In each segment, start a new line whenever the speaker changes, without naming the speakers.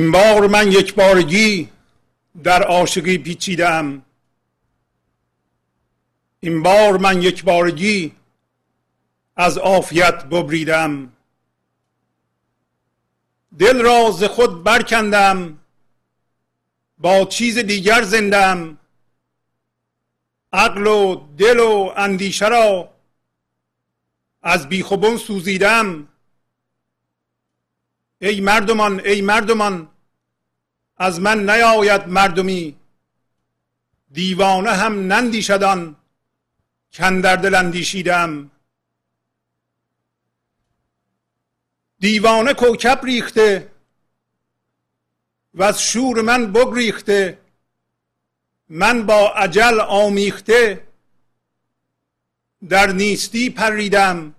این بار من یک بارگی در عاشقی پیچیدم. این بار من یک بارگی از عافیت ببریدم. دل را ز خود برکندم با چیز دیگر زندم. عقل و دل و اندیشه را از بیخوبون سوزیدم. ای مردمان ای مردمان از من نیاید مردمی. دیوانه هم نندیشدان کندر دل اندیشیدم. دیوانه کوکب ریخته و از شور من بگریخته. من با عجل آمیخته در نیستی پریدم.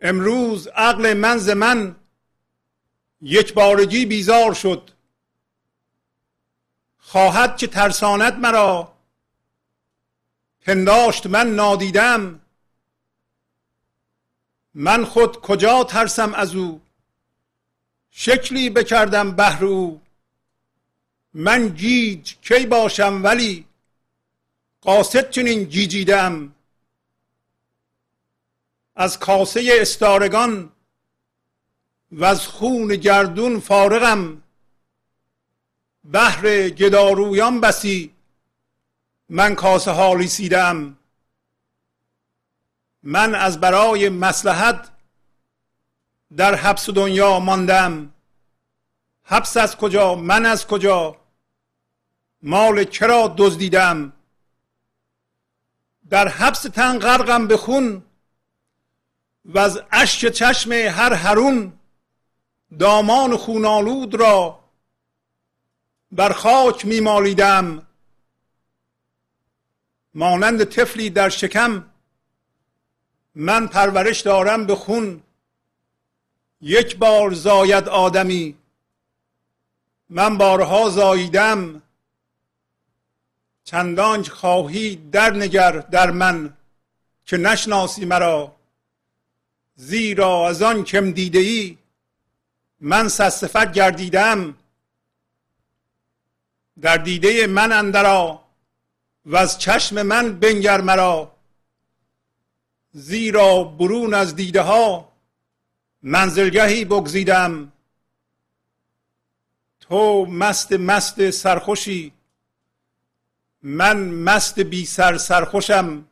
امروز عقل من ز من یک بارگی بیزار شد. خواهد که ترساند مرا. پنداشت من نادیدم. من خود کجا ترسم از او؟ شکلی بکردم بهر او. من گیج کی باشم ولی قاصد چنین گیجیدم. از کاسه استارگان و از خون گردون فارغم. بهر گدارویان بسی. من کاسه حالی سیدم من از برای مسلحت در حبس دنیا ماندم. حبس از کجا؟ من از کجا؟ مال کرا دزدیدم؟ در حبس تن غرقم به خون. و از اشک چشم هر هرون دامان خونالود را بر خاک میمالیدم. مانند طفلی در شکم من پرورش دارم به خون. یک بار زاید آدمی من بارها زاییدم. چندان خواهی در نگر در من که نشناسی مرا زیرا از آن کم دیده ای من سستفت گردیدم در دیده من اندرا و از چشم من بنگر مرا. زیرا برون از دیده ها منزلگهی بگزیدم. تو مست مست سرخوشی من مست بی سر سرخوشم.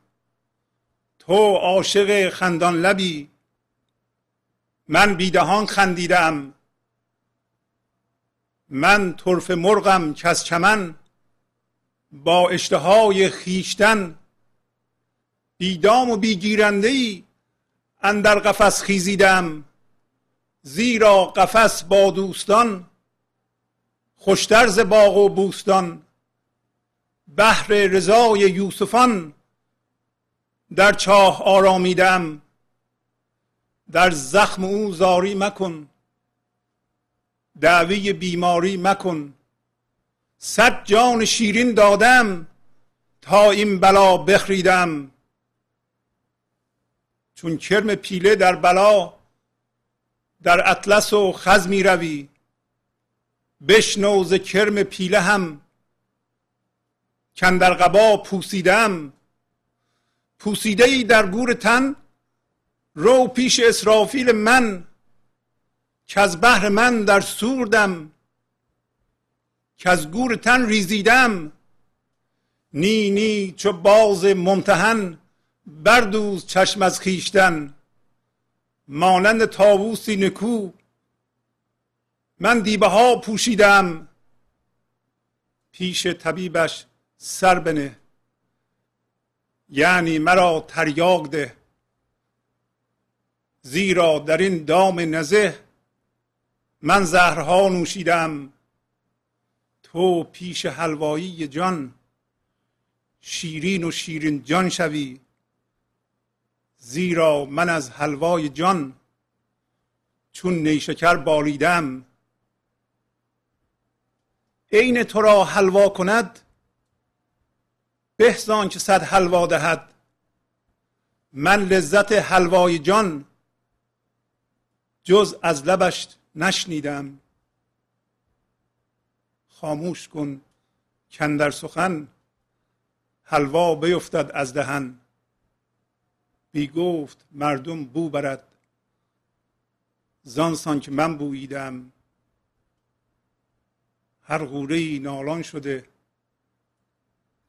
تو عاشق خندان لبی من بیدهان خندیدم. من طرف مرغم که از چمن با اشتهای خیشتن بیدام و بیگیرنده ای اندر قفس خیزیدم زیرا قفس با دوستان خوشتر ز باغ و بوستان. بهر رضای یوسفان در چاه آرامیدم در زخم او زاری مکن. دعوی بیماری مکن. صد جان شیرین دادم تا این بلا بخریدم. چون کرم پیله در بلا در اطلس و خز می روی. بشنو ز کرم پیله هم. کندر قبا پوسیدم. پوسیده ای در گور تن رو پیش اسرافیل من. که از بحر من در سوردم که از گور تن ریزیدم. نی نی چو باز ممتحن بردوز چشم از خیشتن مانند تاووسی نکو من دیبه ها پوشیدم. پیش طبیبش سر بنه. یعنی مرا تریاق ده. زیرا در این دام نزه من زهرها نوشیدم تو پیش حلوایی جان شیرین و شیرین جان شوی زیرا من از حلوای جان چون نیشکر بالیدم عین تو را حلوا کند بهزان که صد حلوا دهد. من لذت حلوای جان جز از لبش نشنیدم. خاموش کن کندر سخن حلوا بیفتد از دهن. بی گفت مردم بو برد. زانسان که من بوییدم. هر غوره نالان شده.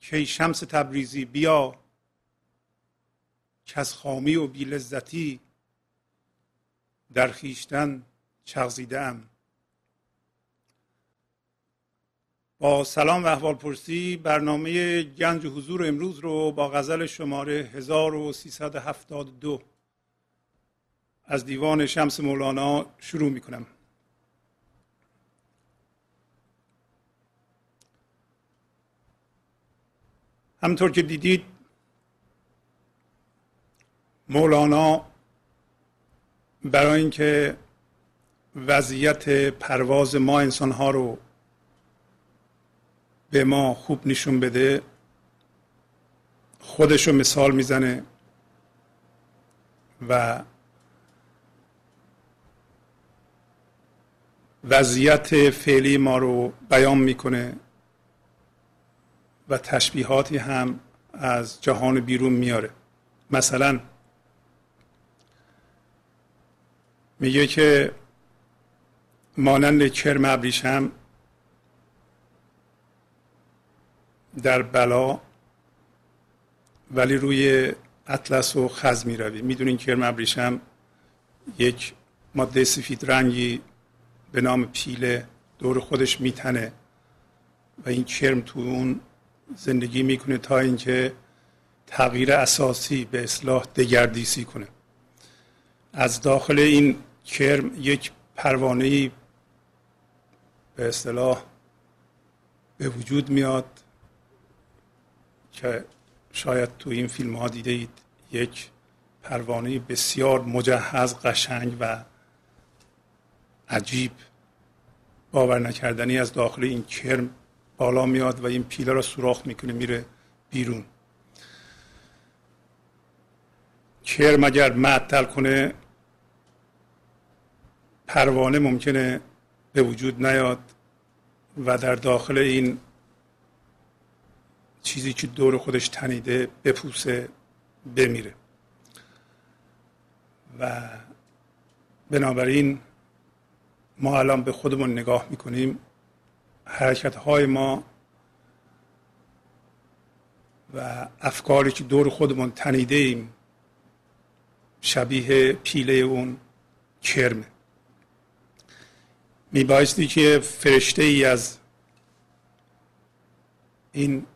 که شمس تبریزی بیا. که از خامی و بی لذتی در خیشتن چغزیده ام با سلام و احوال پرسی برنامه گنج حضور امروز رو با غزل شماره 1372 از دیوان شمس مولانا شروع می کنم همطور که دیدید مولانا برای اینکه وضعیت پرواز ما انسان ها رو به ما خوب نشون بده خودش رو مثال می‌زنه و وضعیت فعلی ما رو بیان می‌کنه و تشبیهاتی هم از جهان بیرون میاره مثلا میگه که مانند کرم ابریشم در بلا ولی روی اطلس و خز می روی. می‌دونین کرم ابریشم یک ماده سفید رنگی به نام پیله دور خودش میتنه و این کرم تو اون زندگی می‌کنه تا اینکه تغییر اساسی به اصلاح دگردیسی کنه. از داخل این کرم یک پروانه به اصطلاح به وجود میاد که شاید تو این فیلم ها دیده اید یک پروانه بسیار مجهز قشنگ و عجیب باور نکردنی از داخل این کرم بالا میاد و این پیله را سوراخ می‌کنه میره بیرون. کرم اگر معطل کنه پروانه ممکنه به وجود نیاد و در داخل این چیزی که دور خودش تنیده بپوسه بمیره. و بنابراین ما الان به خودمون نگاه می‌کنیم. حرکت های ما و افکاری که دور خودمون تنیده ایم شبیه پیله اون کرمه. میبایستی که فرشته ای از این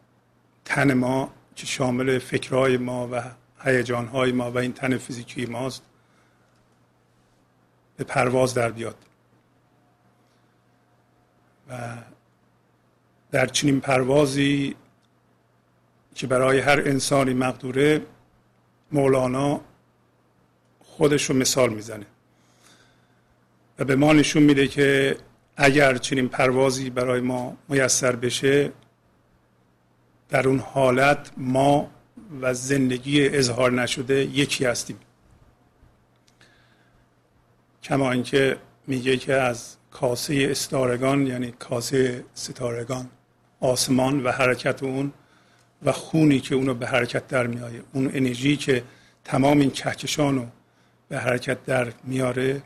تن ما که شامل فکرهای ما و هیجانهای ما و این تن فیزیکی ماست به پرواز در بیاد. و در چنین پروازی که برای هر انسانی مقدوره مولانا خودش رو مثال می‌زنه. و به ما نشون میده که اگر چنین پروازی برای ما میسر بشه در اون حالت ما و زندگی اظهار نشده یکی هستیم. کما اینکه میگه که از کاسه استارگان یعنی کاسه ستارگان آسمان و حرکت اون و خونی که اونو به حرکت در میاره اون انرژی که تمام این کهکشان رو به حرکت در میاره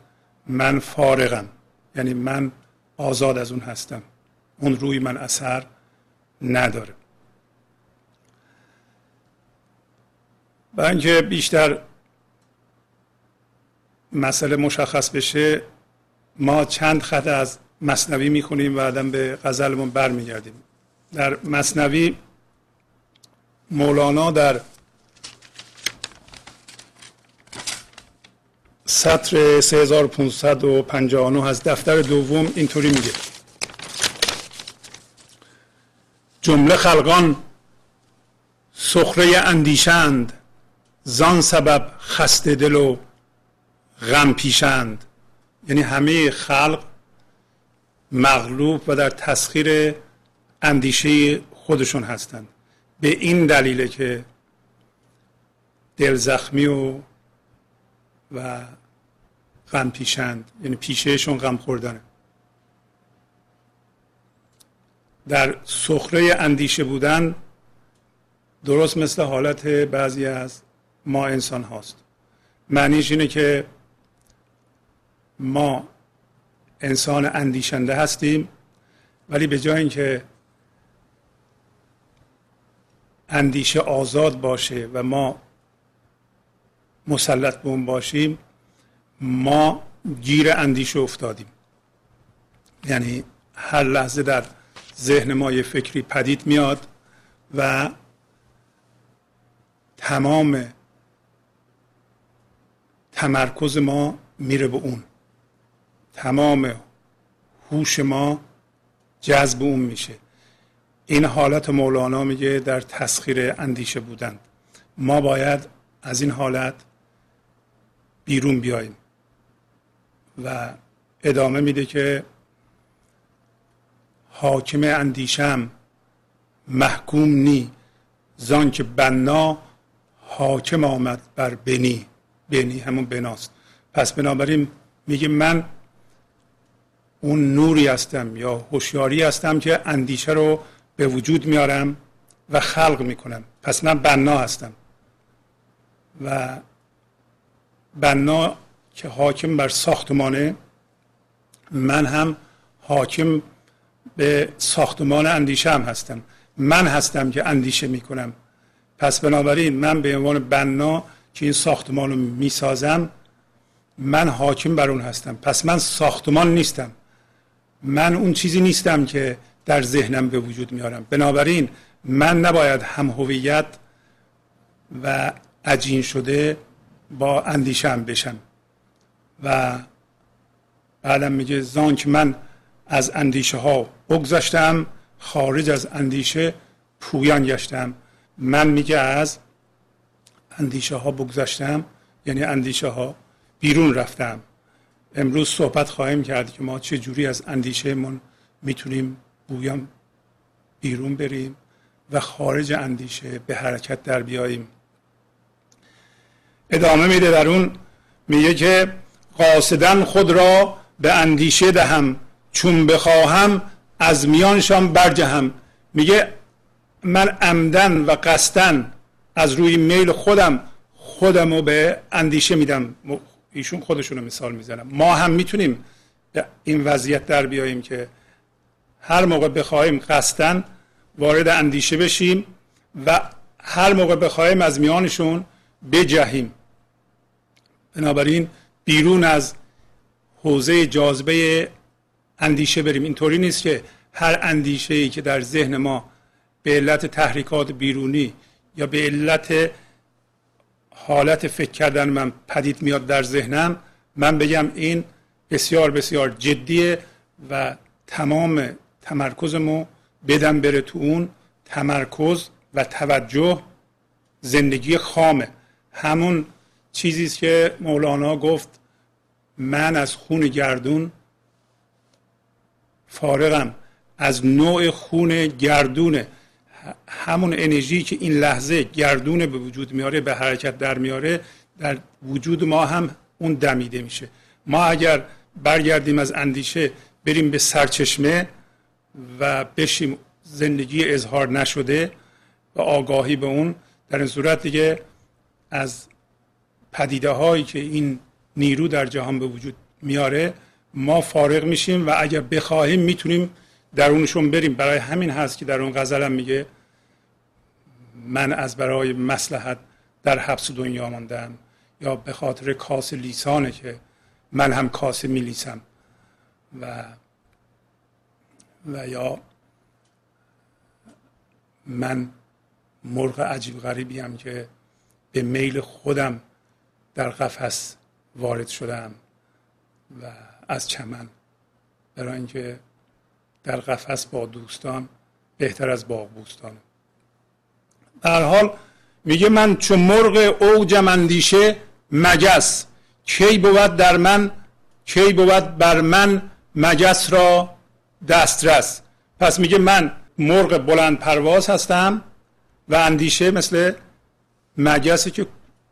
من فارغم. یعنی من آزاد از اون هستم. اون روی من اثر نداره. و اینکه بیشتر مسئله مشخص بشه ما چند خط از مصنوی می‌خونیم و بعدا به غزلمون برمیگردیم. در مصنوی مولانا در سطر 3559 از دفتر دوم اینطوری میگه. جمله خلقان سخره اندیشند زان سبب خسته دل و غم پیشند. یعنی همه خلق مغلوب و در تسخیر اندیشه خودشون هستند. به این دلیله که دل زخمی و و غم پیشند یعنی پیشهشون غم خوردنه. در سخره اندیشه بودن درست مثل حالت بعضی از ما انسان هاست. معنیش اینه که ما انسان اندیشنده هستیم ولی به جای اینکه اندیشه آزاد باشه و ما مسلط به اون باشیم ما گیر اندیشه افتادیم. یعنی هر لحظه در ذهن ما یه فکری پدید میاد و تمام تمرکز ما میره به اون. تمام هوش ما جذب اون میشه. این حالت مولانا میگه در تسخیر اندیشه بودن. ما باید از این حالت بیرون بیاییم. و ادامه میده که حاکم اندیشم محکوم نی زان که بنا حاکم آمد بر بنی. بنی همون بناست. پس بنابراین میگه من اون نوری هستم یا هوشیاری هستم که اندیشه رو به وجود میارم و خلق می‌کنم. پس من بنا هستم. و بنا که حاکم بر ساختمانه من هم حاکم به ساختمان اندیشه هم هستم. من هستم که اندیشه می‌کنم. پس بنابراین من به عنوان بنا که این ساختمان رو می‌سازم من حاکم بر اون هستم. پس من ساختمان نیستم. من اون چیزی نیستم که در ذهنم به وجود میارم. بنابراین من نباید هم هویت و عجین شده با اندیشم بشم. و بعدم میگه زانک من از اندیشه ها بگذشتم خارج از اندیشه پویان گشتم. من میگه از اندیشه ها بگذشتم یعنی اندیشه ها بیرون رفتم. امروز صحبت خواهیم کرد که ما چه جوری از اندیشه من می‌تونیم بویان بیرون بریم و خارج اندیشه به حرکت در بیاییم. ادامه میده در اون میگه که قاصدن خود را به اندیشه دهم. چون بخواهم از میانشان برجهم. میگه من عمدن و قصدن از روی میل خودم خودم رو به اندیشه میدم. ایشون خودشون رو مثال می‌زنم ما هم می‌تونیم به این وضعیت در بیاییم که هر موقع بخواهیم قصدن وارد اندیشه بشیم و هر موقع بخواهیم از میانشون بجهیم. بنابراین بیرون از حوزه جاذبه اندیشه بریم. اینطوری نیست که هر اندیشه ای که در ذهن ما به علت تحریکات بیرونی یا به علت حالت فکر کردن من پدید میاد در ذهنم من بگم این بسیار بسیار جدیه و تمام تمرکزمو بدم بره تو اون تمرکز و توجه زندگی خامه. همون چیزی که مولانا گفت من از خون گردون فارغم. از نوع خون گردونه همون انرژی که این لحظه گردونه به وجود میاره به حرکت در میاره در وجود ما هم اون دمیده میشه. ما اگر برگردیم از اندیشه بریم به سرچشمه و بشیم زندگی اظهار نشده و آگاهی به اون در این صورت دیگه از پدیده هایی که این نیرو در جهان به وجود میاره ما فارغ میشیم و اگر بخواهیم می‌تونیم درونشون بریم. برای همین هست که در اون غزلم میگه من از برای مسلحت در حبس دنیا ماندم یا به خاطر کاس لیسانه که من هم کاسه میلیسم. و و یا من مرغ عجیب غریبی هم که به میل خودم در قفس وارد شدم و از چمن. برای اینکه در قفس با دوستان بهتر از باغ بوستان. در حال میگه من چون مرغ اوجم اندیشه مگس کی بود در من؟ کی بود بر من مگس را دسترس؟ پس میگه من مرغ بلند پرواز هستم و اندیشه مثل مگسی که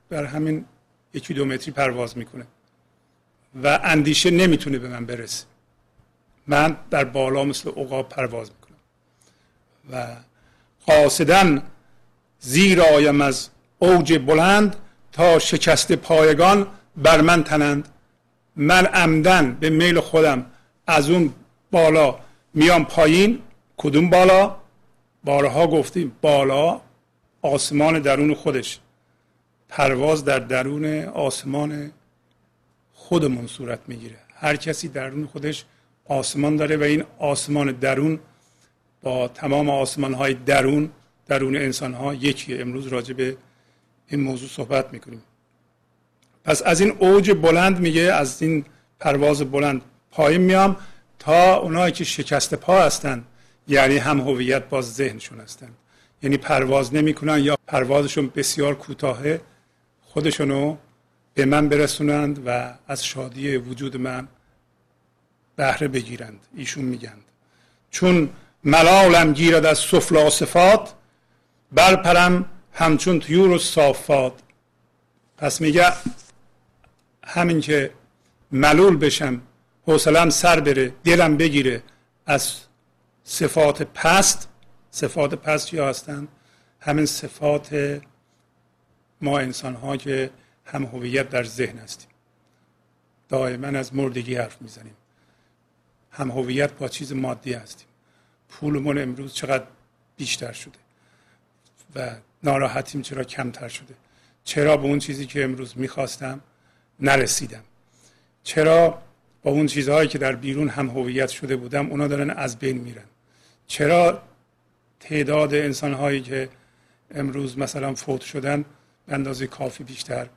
در همین یکی دو متری پرواز می‌کنه. و اندیشه نمی‌تونه به من برسه. من در بالا مثل عقاب پرواز می‌کنم. و قاصدن زیر آیم از اوج بلند تا شکست پایگان بر من تنند. من عمدن به میل خودم از اون بالا میام پایین. کدوم بالا؟ بارها گفتیم بالا آسمان درون خودش. پرواز در درون آسمان خودمون صورت می‌گیره. هر کسی درون خودش آسمان داره و این آسمان درون با تمام آسمان های درون درون انسان ها یکی. امروز راجع به این موضوع صحبت می‌کنیم. پس از این اوج بلند میگه از این پرواز بلند پایین میام تا اونایی که شکست پا هستن یعنی هم هویت باز ذهنشون هستن. یعنی پرواز نمی‌کنن یا پروازشون بسیار کوتاهه. خودشونو به من برسونند و از شادی وجود من بهره بگیرند ایشون میگند. چون ملالم گیرد از سفلا صفات برپرم همچون طیور و صافات. پس میگه همین که ملول بشم حوصلم سر بره دلم بگیره از صفات پست صفات پست یا هستن؟ همین صفات ما انسان ها که هم هویت در ذهن هستیم. دائما از مردگی حرف می‌زنیم. هم هویت با چیز مادی هستیم. پولمون امروز چقدر بیشتر شده و ناراحتیم چرا کمتر شده. چرا به اون چیزی که امروز می‌خواستم نرسیدم؟ چرا با اون چیزهایی که در بیرون هم هویت شده بودم اونا دارن از بین میرن؟ چرا تعداد انسان هایی که امروز مثلا فوت شدن به اندازه کافی بیشتر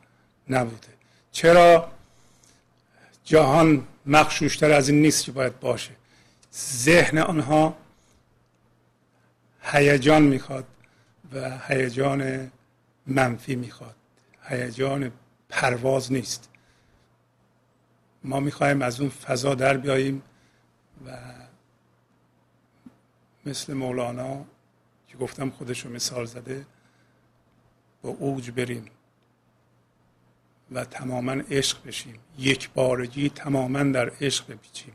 نبوده. چرا؟ جهان مخشوشتر از این نیست که باید باشه. ذهن آنها هیجان می‌خواد و هیجان منفی می‌خواد. هیجان پرواز نیست. ما می‌خواهیم از اون فضا در بیاییم و مثل مولانا که گفتم خودش رو مثال زده با اوج بریم و تماما عشق بشیم. یک بارگی تماما در عشق بپیچیم.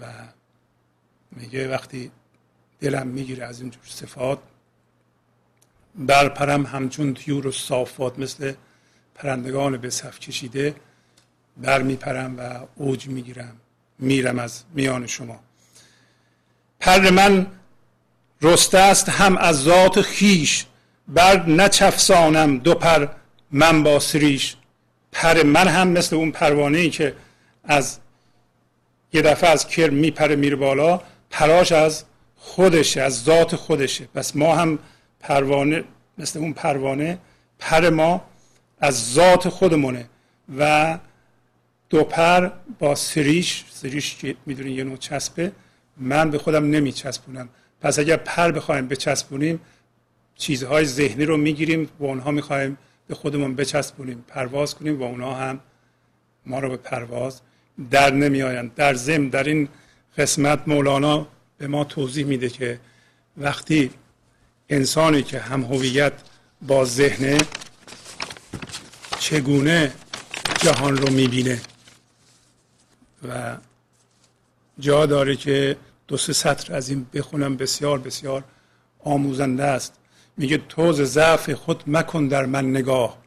و میگه وقتی دلم می‌گیره از اینجور صفات برپرم همچون تیور و صافات مثل پرندگان به صف کشیده بر میپرم و اوج می‌گیرم میرم از میان شما. پر من رسته است هم از ذات خیش بر نچفسانم دو پر من با سریش. پر من هم مثل اون پروانه ای که از یه دفعه از کرم میپره میره بالا پراش از خودشه از ذات خودشه. پس ما هم پروانه مثل اون پروانه پر ما از ذات خودمونه و دو پر با سریش سریش که می‌دونی یه نوع چسبه من به خودم نمیچسبونم. پس اگر پر بخوایم بچسبونیم چیزهای ذهنی رو می‌گیریم و اونها می‌خوایم به خودمون بچسبونیم پرواز کنیم و اونها هم ما رو به پرواز در نمیآیند. در ضمن در این قسمت مولانا به ما توضیح میده که وقتی انسانی که هم هویت با ذهن چگونه جهان رو می‌بینه و جا داره که دو سه سطر از این بخونم بسیار بسیار آموزنده است. میگه توز ضعف خود مکن در من نگاه.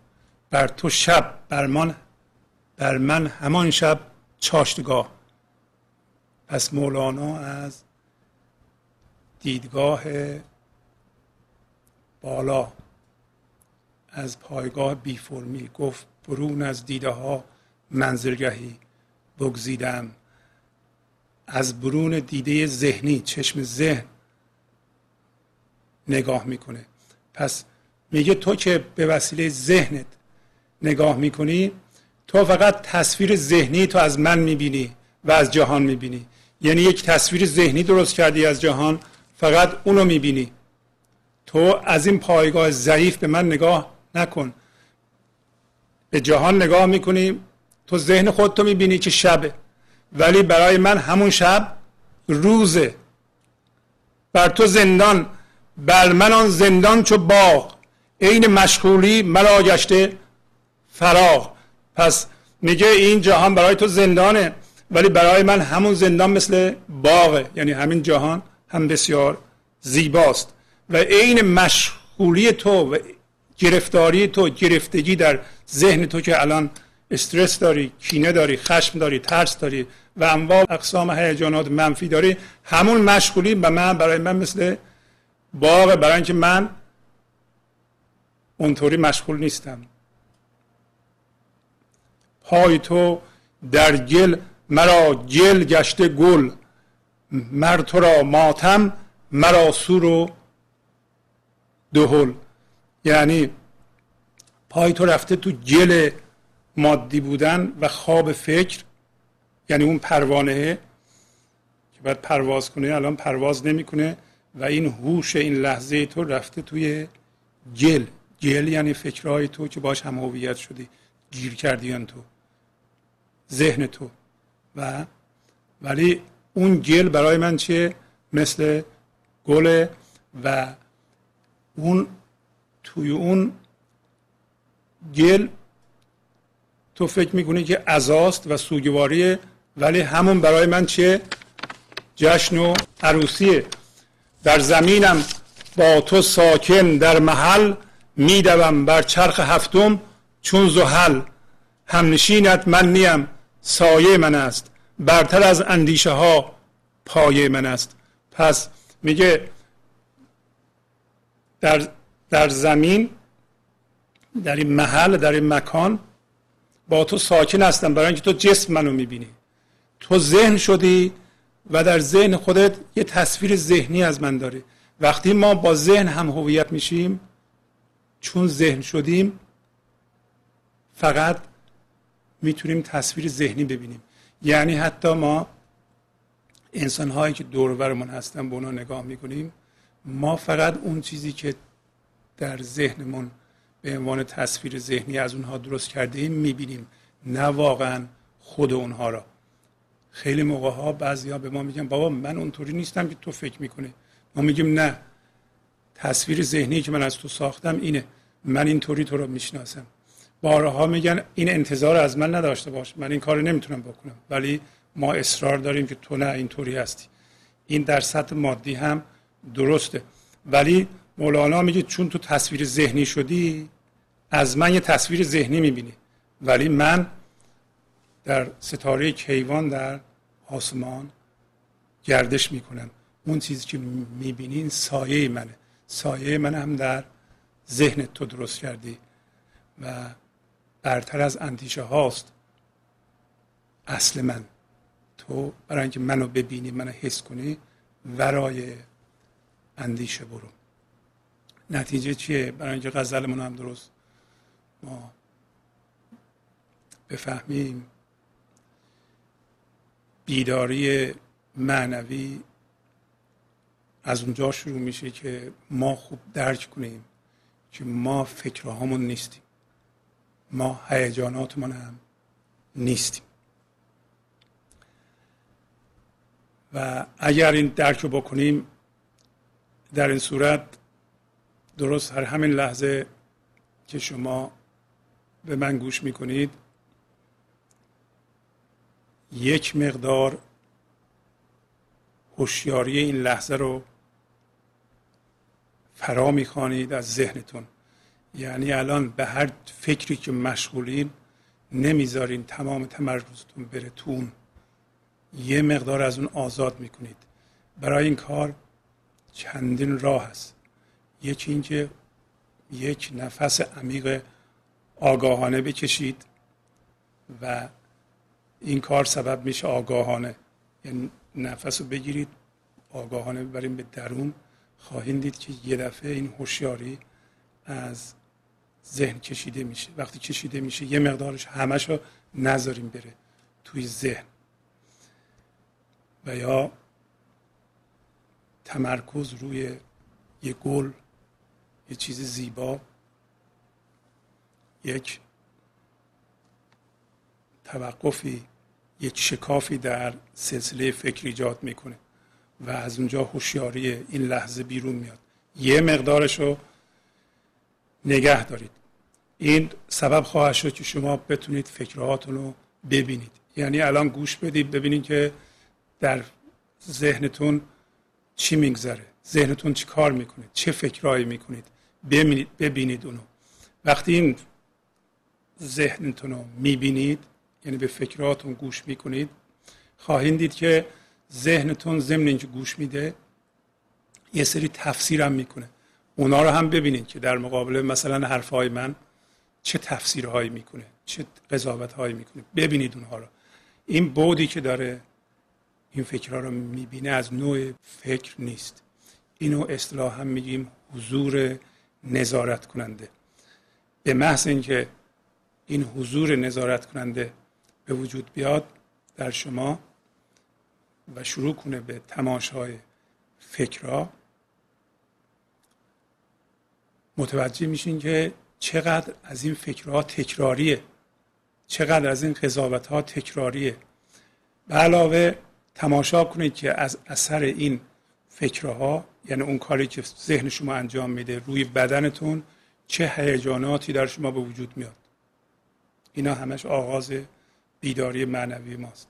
بر تو شب بر من بر من همان شب چاشتگاه. پس مولانا از دیدگاه بالا از پایگاه بی فرمی گفت برون از دیده ها منظرگهی بگزیدم. از برون دیده ذهنی چشم ذهن نگاه می‌کنه. پس میگه تو که به وسیله ذهنت نگاه می‌کنی تو فقط تصویر ذهنی تو از من می‌بینی و از جهان می‌بینی. یعنی یک تصویر ذهنی درست کردی از جهان فقط اونو می‌بینی. تو از این پایگاه ضعیف به من نگاه نکن. به جهان نگاه می‌کنی تو ذهن خودتو می‌بینی که شبه. ولی برای من همون شب روزه. بر تو زندان بر من آن زندان چو باغ عین مشغولی مرا گشته فراغ پس میگه این جهان برای تو زندانه ولی برای من همون زندان مثل باغه. یعنی همین جهان هم بسیار زیباست. و عین مشغولی تو و گرفتاری تو گرفتگی در ذهن تو که الان استرس داری کینه داری خشم داری ترس داری و انواع اقسام هیجانات منفی داری همون مشغولی به من برای من مثل باغ برای اینکه من اونطوری مشغول نیستم. پای تو در گل مرا گل گشته گل. مر تو را ماتم مرا سور و دهل. یعنی پای تو رفته تو گل مادی بودن و خواب فکر. یعنی اون پروانه که باید پرواز کنه الان پرواز نمی‌کنه. و این هوش این لحظه تو رفته توی گل گل یعنی فکرهای تو که باش هم هویت شدی. گیر کردی تو. ذهن تو. و ولی اون گل برای من چیه؟ مثل گل و اون توی اون گل تو فکر می‌کنی که ازاست و سوگواریه ولی همون برای من چیه؟ جشن و عروسیه. در زمینم با تو ساکن در محل میدوم بر چرخ هفتم چون زحل. همنشینت من نیم سایه من است. برتر از اندیشه ها پایه من است. پس میگه در, در زمین در این محل در این مکان با تو ساکن هستم. برای اینکه تو جسم منو می‌بینی. تو ذهن شدی و در ذهن خودت یه تصویر ذهنی از من داری. وقتی ما با ذهن هم هویت میشیم چون ذهن شدیم فقط می‌تونیم تصویر ذهنی ببینیم. یعنی حتی ما انسان هایی که دور برمون هستن به اونا نگاه می‌کنیم ما فقط اون چیزی که در ذهنمون به عنوان تصویر ذهنی از اونها درست کرده ایم می‌بینیم. نه واقعا خود اونها را. خیلی موقع ها بعضی ها به ما میگن بابا من اونطوری نیستم که تو فکر می‌کنی. ما میگیم نه. تصویر ذهنی که من از تو ساختم اینه. من اینطوری تو رو می‌شناسم. بارها میگن این انتظار از من نداشته باش. من این کار نمی‌تونم بکنم. ولی ما اصرار داریم که تو نه اینطوری هستی. این در سطح مادی هم درسته. ولی مولانا میگه چون تو تصویر ذهنی شدی از من یه تصویر ذهنی می‌بینی. ولی من در ستاره کیوان در آسمان گردش می‌کنم. اون چیزی که می‌بینین سایه منه. سایه من هم در ذهن تو درست کردی و برتر از اندیشه هاست. اصل من. تو برای اینکه منو ببینی منو حس کنی ورای اندیشه برو. نتیجه چیه؟ برای اینکه غزلمون هم درست. ما بفهمیم. بیداری معنوی از اونجا شروع میشه که ما خوب درک کنیم که ما فکرهامون نیستیم. ما هیجاناتمون هم نیستیم. و اگر این درک رو بکنیم در این صورت درست هر همین لحظه که شما به من گوش می‌کنید یک مقدار هوشیاری این لحظه رو فرا می‌خوانید از ذهنتون. یعنی الان به هر فکری که مشغولین نمی‌ذارین تمام تمرکزتون بره تو یه مقدار از اون آزاد می‌کنید. برای این کار چندین راه هست. یکی اینکه یک نفس عمیق آگاهانه بکشید و این کار سبب میشه آگاهانه. یعنی نفس رو بگیرید آگاهانه ببریم به درون. خواهید دید که یه دفعه این هوشیاری از ذهن کشیده میشه. وقتی کشیده میشه یه مقدارش همش رو نذاریم بره توی ذهن. و یا تمرکز روی یه گل یه چیز زیبا. یک توقفی یک شکافی در سلسله فکر ایجاد می‌کنه و از اونجا هوشیاری این لحظه بیرون میاد. یه مقدارش رو نگه دارید. این سبب خواهد شد که شما بتونید فکرهاتون رو ببینید. یعنی الان گوش بدید ببینید که در ذهنتون چی میگذره ذهنتون چی کار می‌کنید چه فکرهایی می‌کنید. ببینید ببینید اونو. وقتی این ذهنتون رو می‌بینید یعنی به فکراتون گوش می‌کنید. خواهید دید که ذهنتون ضمن اینکه گوش میده یه سری تفسیر هم می‌کنه. اونا رو هم ببینید که در مقابل مثلا حرفهای من چه تفسیرهایی می‌کنه چه قضاوت هایی می‌کنه. ببینید اونها رو. این بودی که داره این فکرها رو می‌بینه از نوع فکر نیست. اینو اصطلاح هم میگیم حضور نظارت کننده. به محض اینکه این حضور نظارت کننده به وجود بیاد در شما و شروع کنه به تماشای فکرها. متوجه میشین که چقدر از این فکرها تکراریه. چقدر از این قضاوت ها تکراریه. به علاوه تماشا کنید که از اثر این فکرها یعنی اون کاری که ذهن شما انجام میده روی بدنتون چه هیجاناتی در شما به وجود میاد. اینا همش آغاز بیداری معنوی ماست.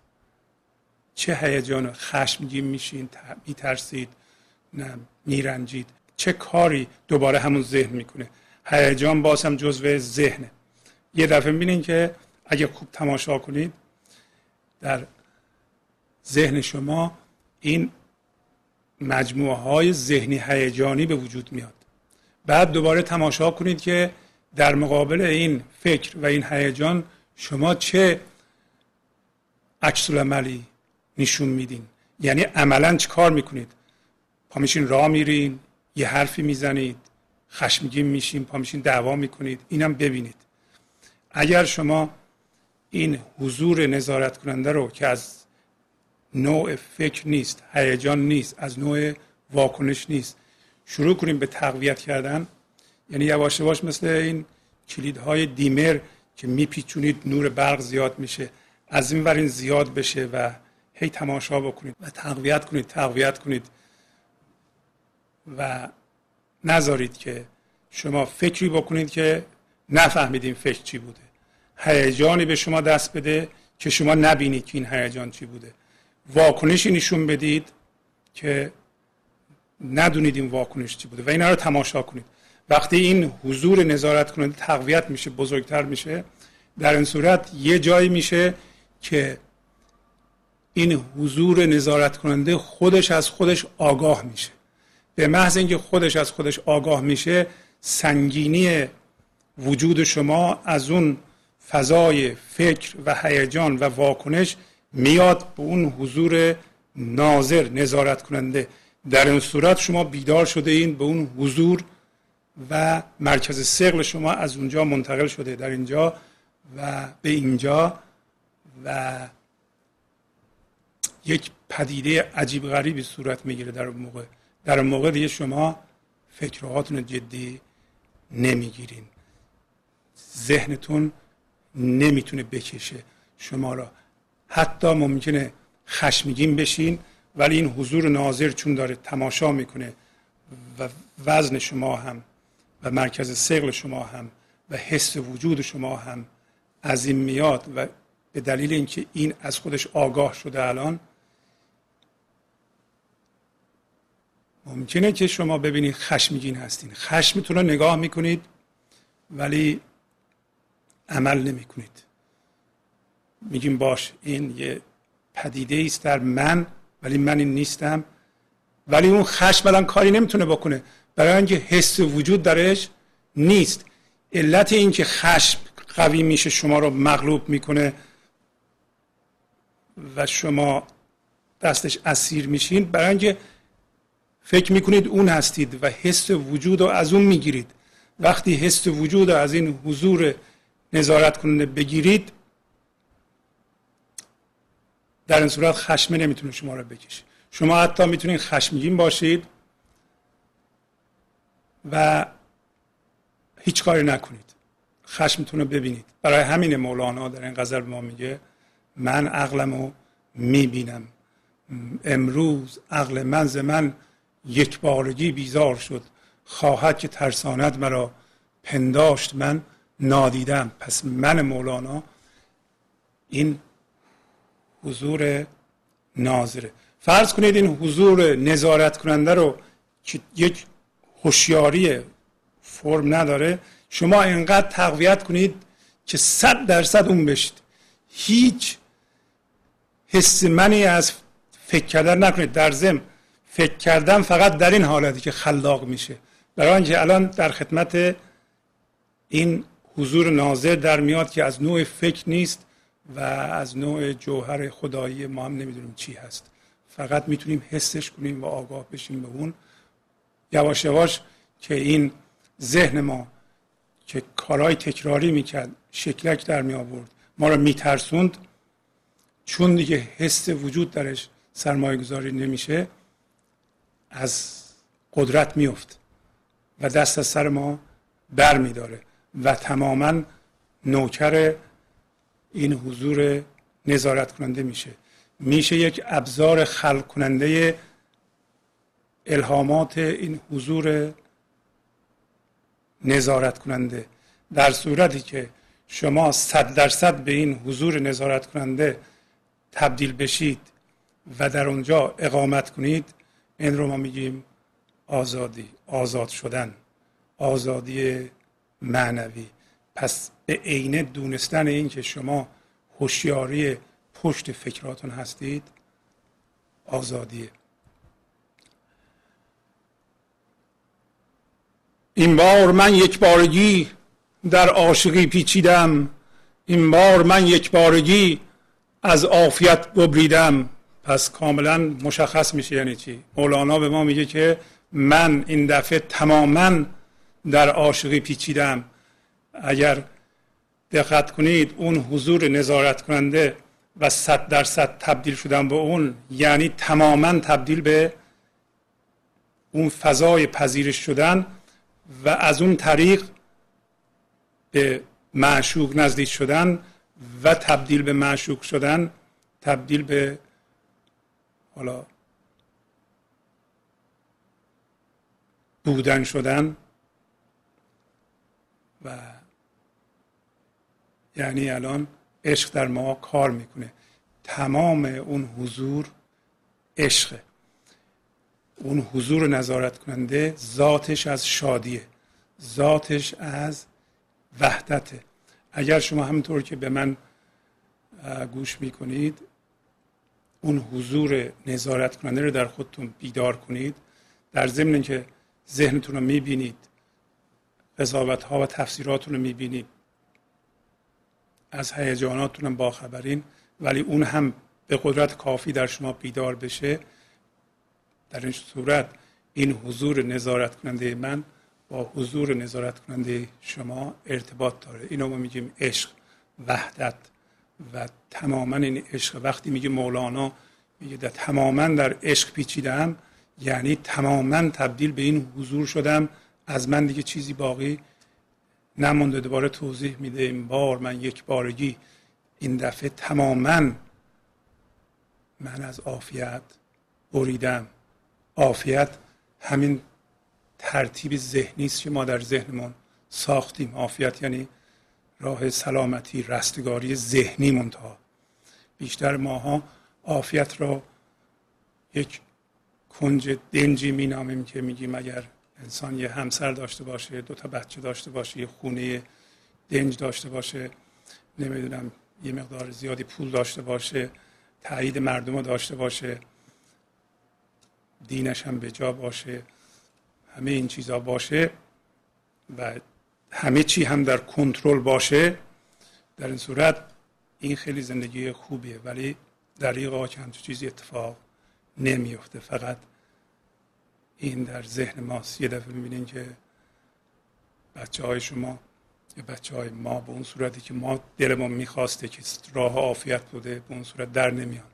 چه هیجان خشمگین میشین میترسید نه میرنجید. چه کاری دوباره همون ذهن می‌کنه. هیجان باز هم جزو ذهنه. یه دفعه می‌بینین که اگه خوب تماشا کنید در ذهن شما این مجموعه های ذهنی هیجانی به وجود میاد. بعد دوباره تماشا کنید که در مقابل این فکر و این هیجان شما چه عکس عملی نشون میدین. یعنی عملا چه کار می‌کنید؟ پا میشین راه میرین یه حرفی می‌زنید خشمگین میشین پا میشین دعوا می‌کنید اینم ببینید. اگر شما این حضور نظارت کننده رو که از نوع فکر نیست هیجان نیست از نوع واکنش نیست شروع کنیم به تقویت کردن یعنی یواش یواش مثل این کلیدهای دیمر که میپیچونید نور برق زیاد میشه. از این ورین زیاد بشه و هی تماشا بکنید و تقویت کنید تقویت کنید و نذارید که شما فکری بکنید که نفهمید این فکر چی بوده. هیجانی به شما دست بده که شما نبینید که این هیجان چی بوده. واکنشی نشون بدید که ندونید این واکنش چی بوده و اینا رو تماشا کنید. وقتی این حضور نظارت کننده تقویت میشه بزرگتر میشه در این صورت یه جایی میشه که این حضور نظارت کننده خودش از خودش آگاه میشه. به محض اینکه خودش از خودش آگاه میشه سنگینی وجود شما از اون فضای فکر و هیجان و واکنش میاد به اون حضور ناظر نظارت کننده در این صورت شما بیدار شده این به اون حضور و مرکز سقل شما از اونجا منتقل شده در اینجا و به اینجا. و یک پدیده عجیب غریبی صورت می‌گیره. در اون موقع در اون موقع دیگه شما فکرهاتون جدی نمی‌گیرین. ذهنتون نمی‌تونه بکشه شما را. حتی ممکنه خشمگین بشین ولی این حضور ناظر چون داره تماشا می‌کنه و وزن شما هم و مرکز سقل شما هم و حس وجود شما هم از این میاد و به دلیل اینکه این از خودش آگاه شده الان ممکنه که شما ببینید خشمگین هستین. خشمتون رو نگاه می‌کنید ولی عمل نمی‌کنید. میگیم باش این یه پدیده است در من ولی من این نیستم. ولی اون خشم الان کاری نمی‌تونه بکنه. برای اینکه حس وجود درش نیست. علت این که خشم قوی میشه شما رو مغلوب می‌کنه. و شما دستش اسیر میشین برای اینکه فکر می‌کنید اون هستید و حس وجود رو از اون می‌گیرید. وقتی حس وجود رو از این حضور نظارت کننده بگیرید در این صورت خشمه نمی‌تونه شما رو بکشه. شما حتی می‌تونید خشمگین باشید و هیچ کاری نکنید. خشمتون رو ببینید. برای همین مولانا در این غزل به ما میگه من عقلم رو می‌بینم. امروز عقل من ز من یک بارگی بیزار شد. خواهد که ترساند مرا. پنداشت من نادیدم. پس من مولانا این حضور ناظره. فرض کنید این حضور نظارت کننده رو که یک هوشیاری فرم نداره شما اینقدر تقویت کنید که صد درصد اون بشید. هیچ حس منی از فکر کردن نکنید. در ضمن فکر کردن فقط در این حالتی که خلاق میشه. برای اینکه الان در خدمت این حضور ناظر در میاد که از نوع فکر نیست و از نوع جوهر خدایی ما هم نمی‌دونیم چی هست. فقط می‌تونیم حسش کنیم و آگاه بشیم به اون. یواش یواش که این ذهن ما که کارهای تکراری می‌کرد شکلک در می آورد ما رو میترسوند چون دیگه حس وجود درش سرمایه گذاری نمیشه از قدرت میفت و دست از سر ما بر میداره و تماما نوکر این حضور نظارت کننده میشه. میشه یک ابزار خلق کننده الهامات این حضور نظارت کننده در صورتی که شما صد درصد به این حضور نظارت کننده تبدیل بشید و در اونجا اقامت کنید این رو ما میگیم آزادی آزاد شدن آزادی معنوی. پس به عینه دونستن این که شما هوشیاری پشت فکراتون هستید آزادیه این بار من یک بارگی در عاشقی پیچیدم این بار من یک بارگی از عافیت ببریدم. پس کاملا مشخص میشه یعنی چی؟ مولانا به ما میگه که من این دفعه تماما در عاشقی پیچیدم. اگر دقت کنید اون حضور نظارت کننده و صد درصد تبدیل شدن به اون یعنی تماما تبدیل به اون فضای پذیرش شدن و از اون طریق به معشوق نزدیک شدن و تبدیل به معشوق شدن تبدیل به حالا بودن شدن و یعنی الان عشق در ما کار می‌کنه. تمام اون حضور عشقه. اون حضور نظارت کننده ذاتش از شادیه ذاتش از وحدته. اگر شما همینطور که به من گوش می‌کنید اون حضور نظارت کننده رو در خودتون بیدار کنید در ضمن که ذهنتون رو می‌بینید قضاوت ها و تفسیراتون رو می‌بینید از هیجاناتون باخبرین ولی اون هم به قدرت کافی در شما بیدار بشه در این صورت این حضور نظارت کننده من با حضور نظارت کننده شما ارتباط داره. اینو ما میگیم عشق وحدت و تماما این عشق. وقتی میگه مولانا میگه در تماما در عشق پیچیدم یعنی تماما تبدیل به این حضور شدم. از من دیگه چیزی باقی نمونده. دوباره توضیح میده. این بار من یک بارگی این دفعه تماما من از عافیت بریدم. عافیت همین ترتیب ذهنی است که ما در ذهنمون ساختیم. عافیت یعنی راه سلامتی رستگاری ذهنی منتها. بیشتر ماها عافیت را یک کنج دنجی مینامیم که میگیم اگر انسان یه همسر داشته باشه دو تا بچه داشته باشه یه خونه دنج داشته باشه نمی‌دونم یه مقدار زیادی پول داشته باشه تایید مردم داشته باشه دینش هم به جا باشه. همه این چیزا باشه و همه چی هم در کنترل باشه در این صورت این خیلی زندگی خوبیه ولی دریقا که همچون چیزی اتفاق نمیفته. فقط این در ذهن ماست یه دفعه می‌بینین که بچه های شما یا بچه های ما به اون صورتی که ما دلمون می‌خواسته که راه عافیت بوده به اون صورت در نمیان.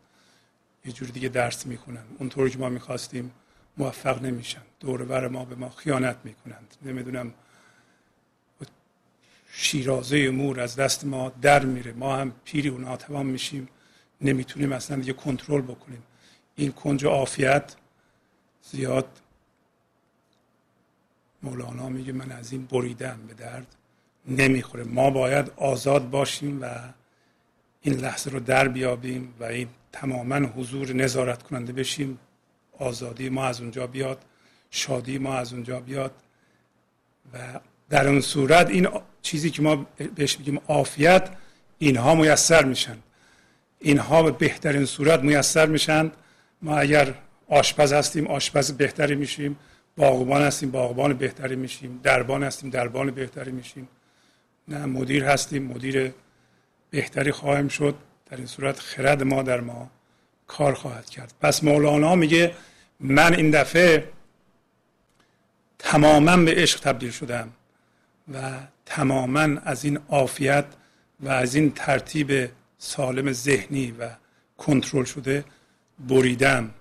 یه جور دیگه درس می‌کنن اونطوری که ما می‌خواستیم موفق نمیشن. دور ما به ما خیانت می‌کنند. نمی‌دونم شیرازه مور از دست ما در میره. ما هم پیری و ناتوان میشیم. نمی‌تونیم اصلا دیگه کنترل بکنیم. این کنج عافیت زیاد مولانا میگه من از این بریدم به درد نمی‌خوره. ما باید آزاد باشیم و این لحظه رو در بیابیم و این تماما حضور نظارت کننده بشیم. آزادی ما از اونجا بیاد شادی ما از اونجا بیاد و در اون صورت این چیزی که ما بهش میگیم عافیت اینها میسر میشن. اینها به بهترین صورت میسر میشن. ما اگر آشپز هستیم آشپز بهتری میشیم. باغبان هستیم باغبان بهتری میشیم. دربان هستیم دربان بهتری میشیم. نه مدیر هستیم مدیر بهتری خواهیم شد. در این صورت خرد ما در ما کار خواهد کرد. پس مولانا میگه من این دفعه تماما به عشق تبدیل شدم و تماما از این عافیت و از این ترتیب سالم ذهنی و کنترل شده بریدم.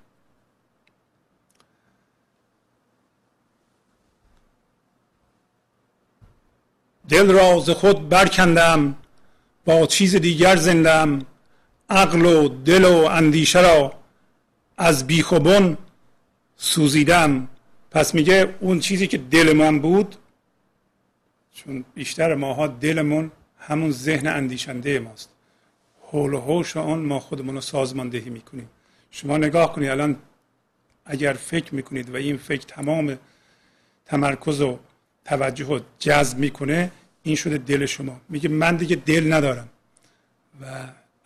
دل را ز خود برکندم با چیز دیگر زندم. عقل و دل و اندیشه را از بیخ و بن سوزیدم. پس میگه اون چیزی که دل من بود چون بیشتر ماها دلمون همون ذهن اندیشنده ماست. حول و حوش آن ما خودمون رو سازماندهی می‌کنیم. شما نگاه کنید الان اگر فکر می‌کنید و این فکر تمام تمرکز و توجه رو جذب می‌کنه این شده دل شما. میگه من دیگه دل ندارم. و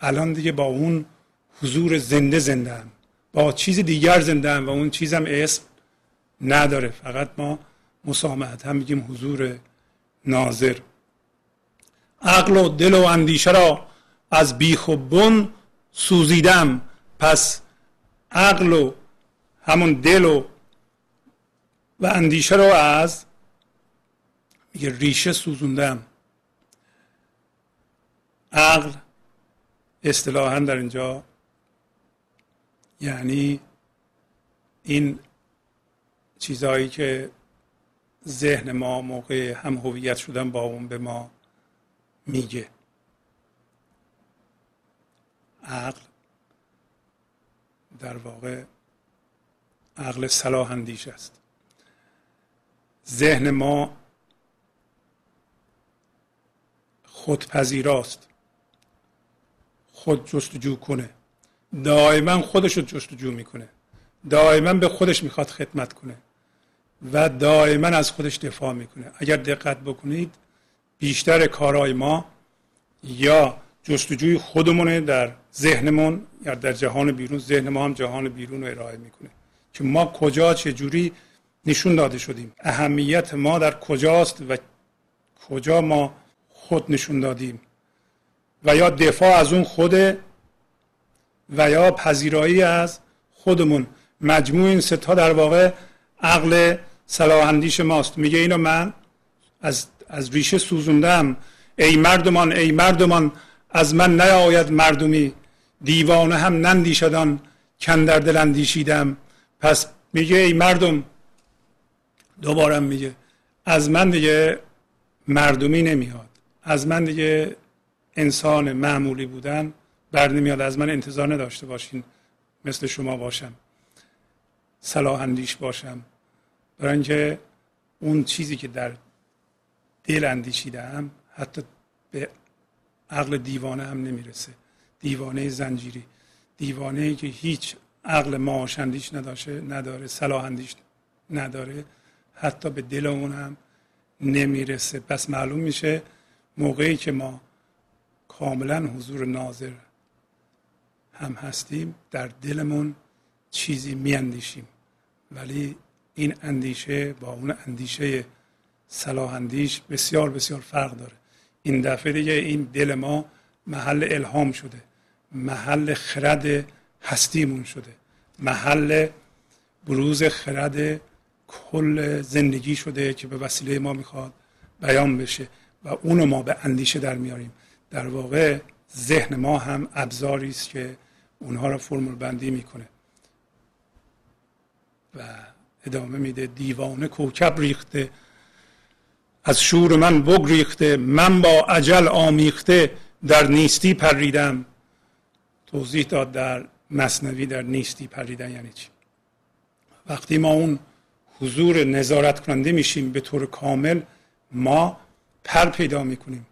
الان دیگه با اون حضور زنده زنده هم. با چیز دیگر زنده هم و اون چیزم اسم نداره. فقط ما مسامحت. هم میگیم حضور ناظر. عقل و دل و اندیشه را از بیخ و بن سوزیدم. پس عقل و همون دل و و اندیشه رو از میگه ریشه سوزوندم. عقل اصطلاحا در اینجا یعنی این چیزهایی که ذهن ما موقع هم هویت شدن با اون به ما میگه. عقل در واقع عقل صلاح اندیش است. ذهن ما خودپذیراست. خود جستجو کنه. دائما خودش رو جستجو می‌کنه. دائما به خودش می‌خواد خدمت کنه و دائما از خودش دفاع می‌کنه. اگر دقت بکنید بیشتر کارهای ما یا جستجوی خودمونه در ذهنمون یا در جهان بیرون. ذهن ما هم جهان بیرون رو ارائه می‌کنه. که ما کجا چه جوری نشون داده شدیم. اهمیت ما در کجاست و کجا ما خود نشون دادیم. و یا دفاع از اون خوده و یا پذیرایی از خودمون. مجموع این ستا در واقع عقل صلاح اندیش ماست. میگه اینو من از, از ریشه سوزوندم. ای مردمان ای مردمان از من نیاید مردمی. دیوانه هم نندیشدان کن در دل اندیشیدم. پس میگه ای مردم دوباره میگه از من دیگه مردمی نمیاد. از من دیگه انسان معمولی بودن بر نمیاد. از من انتظار نداشته باشین مثل شما باشم. صلاح اندیش باشم. برای اینکه اون چیزی که در دل اندیشیدم حتی به عقل دیوانه هم نمی‌رسه. دیوانه زنجیری. دیوانه ای که هیچ عقل معاش اندیش نداشه نداره. صلاح اندیش نداره. حتی به دل اون هم نمی‌رسه. پس معلوم میشه موقعی که ما کاملا حضور ناظر هم هستیم. در دلمون چیزی میاندیشیم ولی این اندیشه با اون اندیشه صلاح اندیش بسیار بسیار فرق داره. این دفعه دیگه این دل ما محل الهام شده محل خرد هستیمون شده محل بروز خرد کل زندگی شده که به وسیله ما می‌خواد بیان بشه و اونو ما به اندیشه در میاریم. در واقع ذهن ما هم ابزاری است که اونها را فرمول بندی می‌کنه. و ادامه میده دیوانه کوکب ریخته از شور من بگریخته من با عجل آمیخته در نیستی پریدم. توضیح داد در مصنوی در نیستی پریدن یعنی چی؟ وقتی ما اون حضور نظارت کننده میشیم به طور کامل ما پر پیدا می‌کنیم.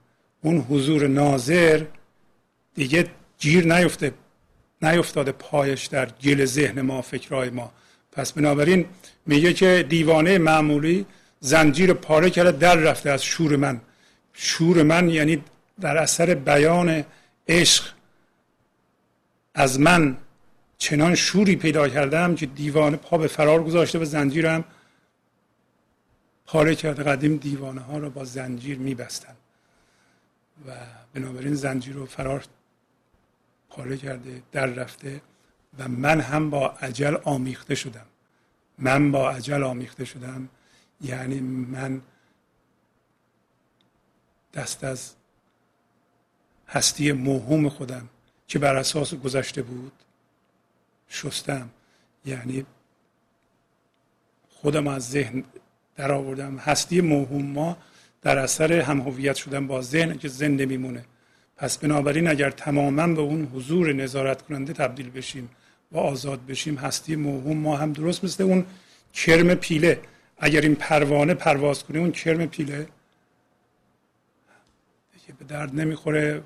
اون حضور ناظر دیگه گیر نیفته نیفتاده پایش در گل ذهن ما فکرهای ما. پس بنابراین میگه که دیوانه معمولی زنجیر پاره کرده در رفته از شور من. شور من یعنی در اثر بیان عشق از من چنان شوری پیدا کردم که دیوانه پا به فرار گذاشته و زنجیرم پاره کرده. قدیم دیوانه ها رو با زنجیر میبستن. و بنابراین زنجیر رو فرار پاره کرده در رفته و من هم با عجل آمیخته شدم. من با عجل آمیخته شدم. یعنی من دست از هستی موهوم خودم که بر اساس گذشته بود شستم. یعنی خودم از ذهن در آوردم. هستی موهوم ما در اثر هم هویت شدن با ذهن که زنده میمونه. پس بنابراین اگر تماما به اون حضور نظارت کننده تبدیل بشیم و آزاد بشیم هستی موهوم ما هم درست مثل اون کرم پیله. اگر این پروانه پرواز کنه اون کرم پیله دیگه به درد نمی‌خوره.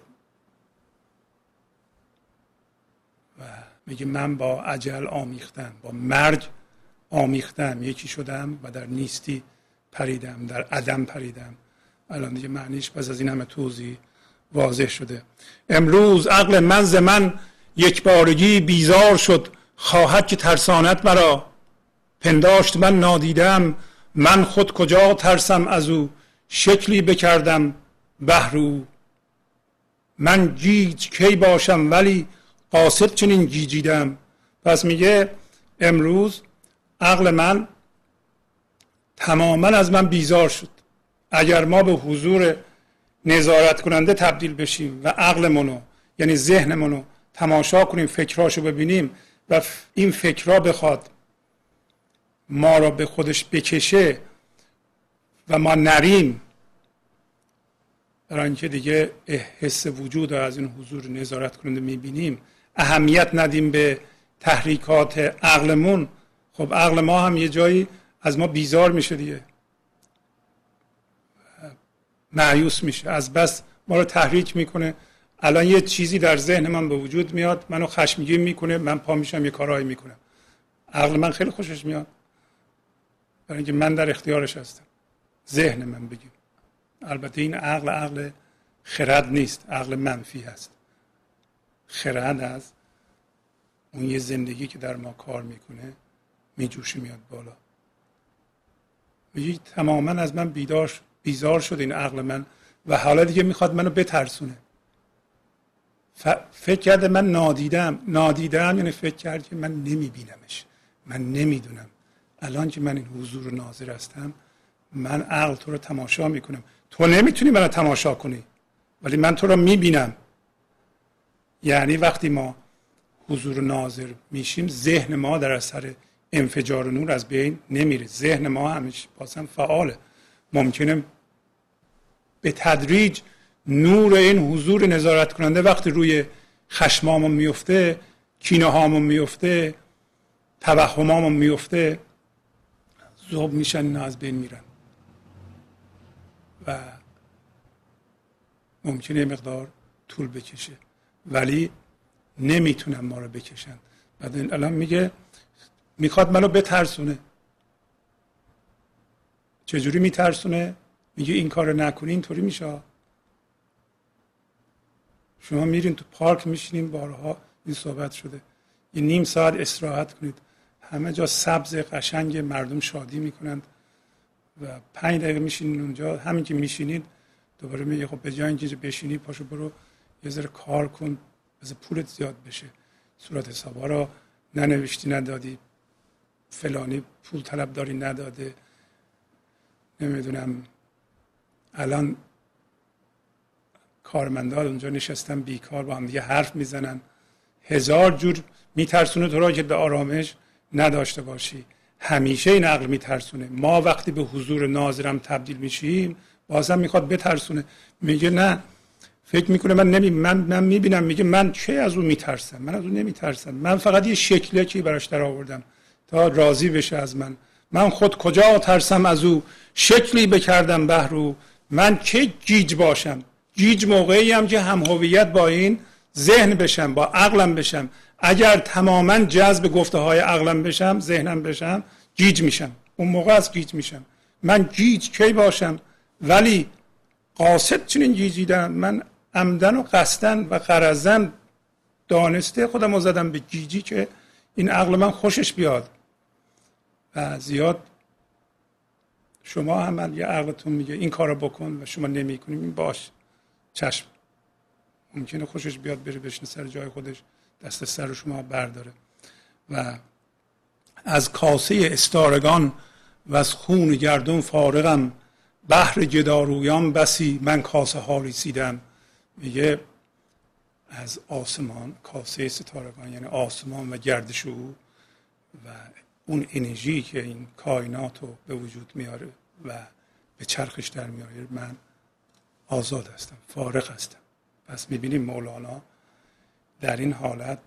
و میگه من با عجل آمیختم با مرگ آمیختم. یکی شدم و در نیستی پریدم در عدم پریدم. الان دیگه معنیش پس از این همه توضیح واضح شده. امروز عقل من ز من یک بارگی بیزار شد. خواهد که ترسانت مرا. پنداشت من نادیدم. من خود کجا ترسم از او؟ شکلی بکردم. بهرو. من گیج کی باشم ولی قاصد چنین گیجیدم. پس میگه امروز عقل من تماما از من بیزار شد. اگر ما به حضور نظارت کننده تبدیل بشیم و عقلمونو یعنی ذهنمونو تماشا کنیم فکراشو ببینیم و این فکرها بخواد ما را به خودش بکشه و ما نریم برای اینکه دیگه حس وجود از این حضور نظارت کننده می‌بینیم. اهمیت ندیم به تحریکات عقلمون. خب عقل ما هم یه جایی از ما بیزار میشه دیگه. معیوس میشه. از بس ما رو تحریک می‌کنه. الان یه چیزی در ذهن من به وجود میاد منو خشمگین می‌کنه من پا میشم یه کارهایی می‌کنم. عقل من خیلی خوشش میاد. برای اینکه من در اختیارش هستم. ذهن من بگیم. البته این عقل عقل خرد نیست. عقل منفی هست. خرد از اون یه زندگی که در ما کار می‌کنه میجوشه میاد بالا. میگه تماما از من بیدار بیزار شد این عقل من و حالا دیگه می‌خواد منو بترسونه. فکر کرده من نادیدم. نادیدم یعنی فکر کرد که من نمیبینمش. من نمی‌دونم. الان که من این حضور ناظر هستم من عقل تو رو تماشا می‌کنم. تو نمی‌تونی منو تماشا کنی ولی من تو رو می‌بینم. یعنی وقتی ما حضور ناظر میشیم ذهن ما در اثر انفجار نور از بین نمیره. ذهن ما همیشه بازم فعاله. ممکنه به تدریج نور این حضور نظارت کننده وقتی روی خشمامون میفته کینه هامون میفته توهمامون میفته زوب میشن اینا از بین میرن. و ممکنه مقدار طول بکشه. ولی نمی‌تونن ما رو بکشن. بعد الان میگه می‌خواد منو بترسونه. چجوری میترسونه؟ میگه این کار نکنی اینطوری میشه. شما میرین تو پارک میشینین بارها این صحبت شده. یه نیم ساعت استراحت کنید. همه جا سبز قشنگ مردم شادی می‌کنند و پنج دقیقه میشینین اونجا. همین که میشینید دوباره میگه خب به جای اینکه بشینی پاشو برو یه ذره کار کن بذار پولت زیاد بشه. صورت حسابا رو ننوشتی ندادی. فلانی پول طلب داری نداده. نمی‌دونم. الان کارمندان اونجا نشستن بیکار با هم دیگه حرف می‌زنن. هزار جور میترسونه تو را که به آرامش نداشته باشی. همیشه این عقل میترسونه. ما وقتی به حضور ناظرم تبدیل میشیم بازم می‌خواد بترسونه. میگه نه فکر می‌کنه من نمی من من می‌بینم. میگه من چه از اون میترسم؟ من از اون نمیترسم. من فقط یه شکلی که براش در آوردم تا راضی بشه از من. من خود کجا ترسم از او؟ شکلی بکردم بهر او من کی گیج باشم؟ گیج موقعی هم که هم هویت با این ذهن بشم با عقلم بشم. اگر تماما جذب گفته های عقلم بشم ذهنم بشم گیج میشم. اون موقع از گیج میشم. من گیج کی باشم؟ ولی قاصد چنین گیجیدم من عمداً و قصداً و غرضاً دانسته خودم رو زدم به گیجی که این عقل من خوشش بیاد. و زیاد شما هم یه عقلتون میگه این کارو بکن و شما نمی‌کنیم. این باش. چشم. ممکنه خوشش بیاد بره بشنه سر جای خودش دست سر شما برداره. و از کاسه استارگان و از خون گردون فارغم. بحر جدارویان بسی من کاسه ها ریسیدم. میگه از آسمان کاسه ستارگان یعنی آسمان و گردش او و اون انرژی که این کائنات رو به وجود میاره و به چرخش در میاره من آزاد هستم فارغ هستم. پس می‌بینیم مولانا در این حالت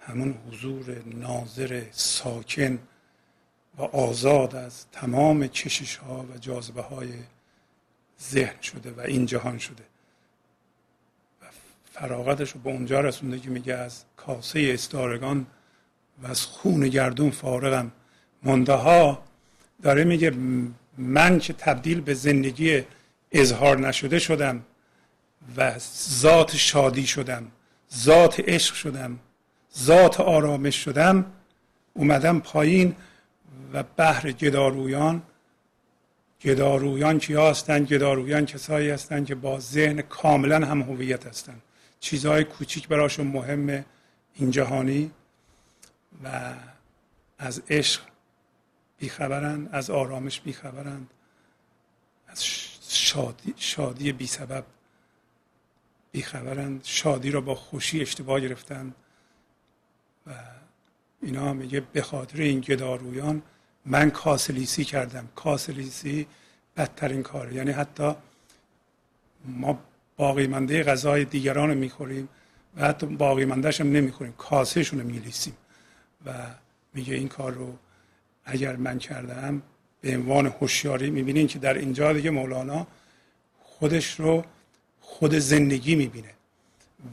همون حضور ناظر ساکن و آزاد از تمام کشش ها و جاذبه های ذهن شده و این جهان شده. و فراغتش رو به اونجا رسونده که میگه از کاسه استارگان و از خون گردون فارغم. منده ها داره میگه من که تبدیل به زندگی اظهار نشده شدم و ذات شادی شدم ذات عشق شدم ذات آرامش شدم اومدم پایین و بحر گدارویان گدارویان کیا هستند گدارویان کسایی هستند که با ذهن کاملا هم هویت هستند چیزهای کوچیک براشون مهمه این جهانی. و از عشق بیخبرند از آرامش بیخبرند از شادی, شادی بی سبب بیخبرند. شادی را با خوشی اشتباه گرفتند و اینا میگه به خاطر این گدارویان من کاسلیسی کردم. کاسلیسی بدترین کار یعنی حتی ما باقی مانده غذای دیگران رو می‌خوریم و حتی باقی مندهش هم نمی‌خوریم. کاسهشون رو میلیسیم. و میگه این کار رو اگر من کردم به عنوان هوشیاری می‌بینین که در اینجا دیگه مولانا خودش رو خود زندگی می‌بینه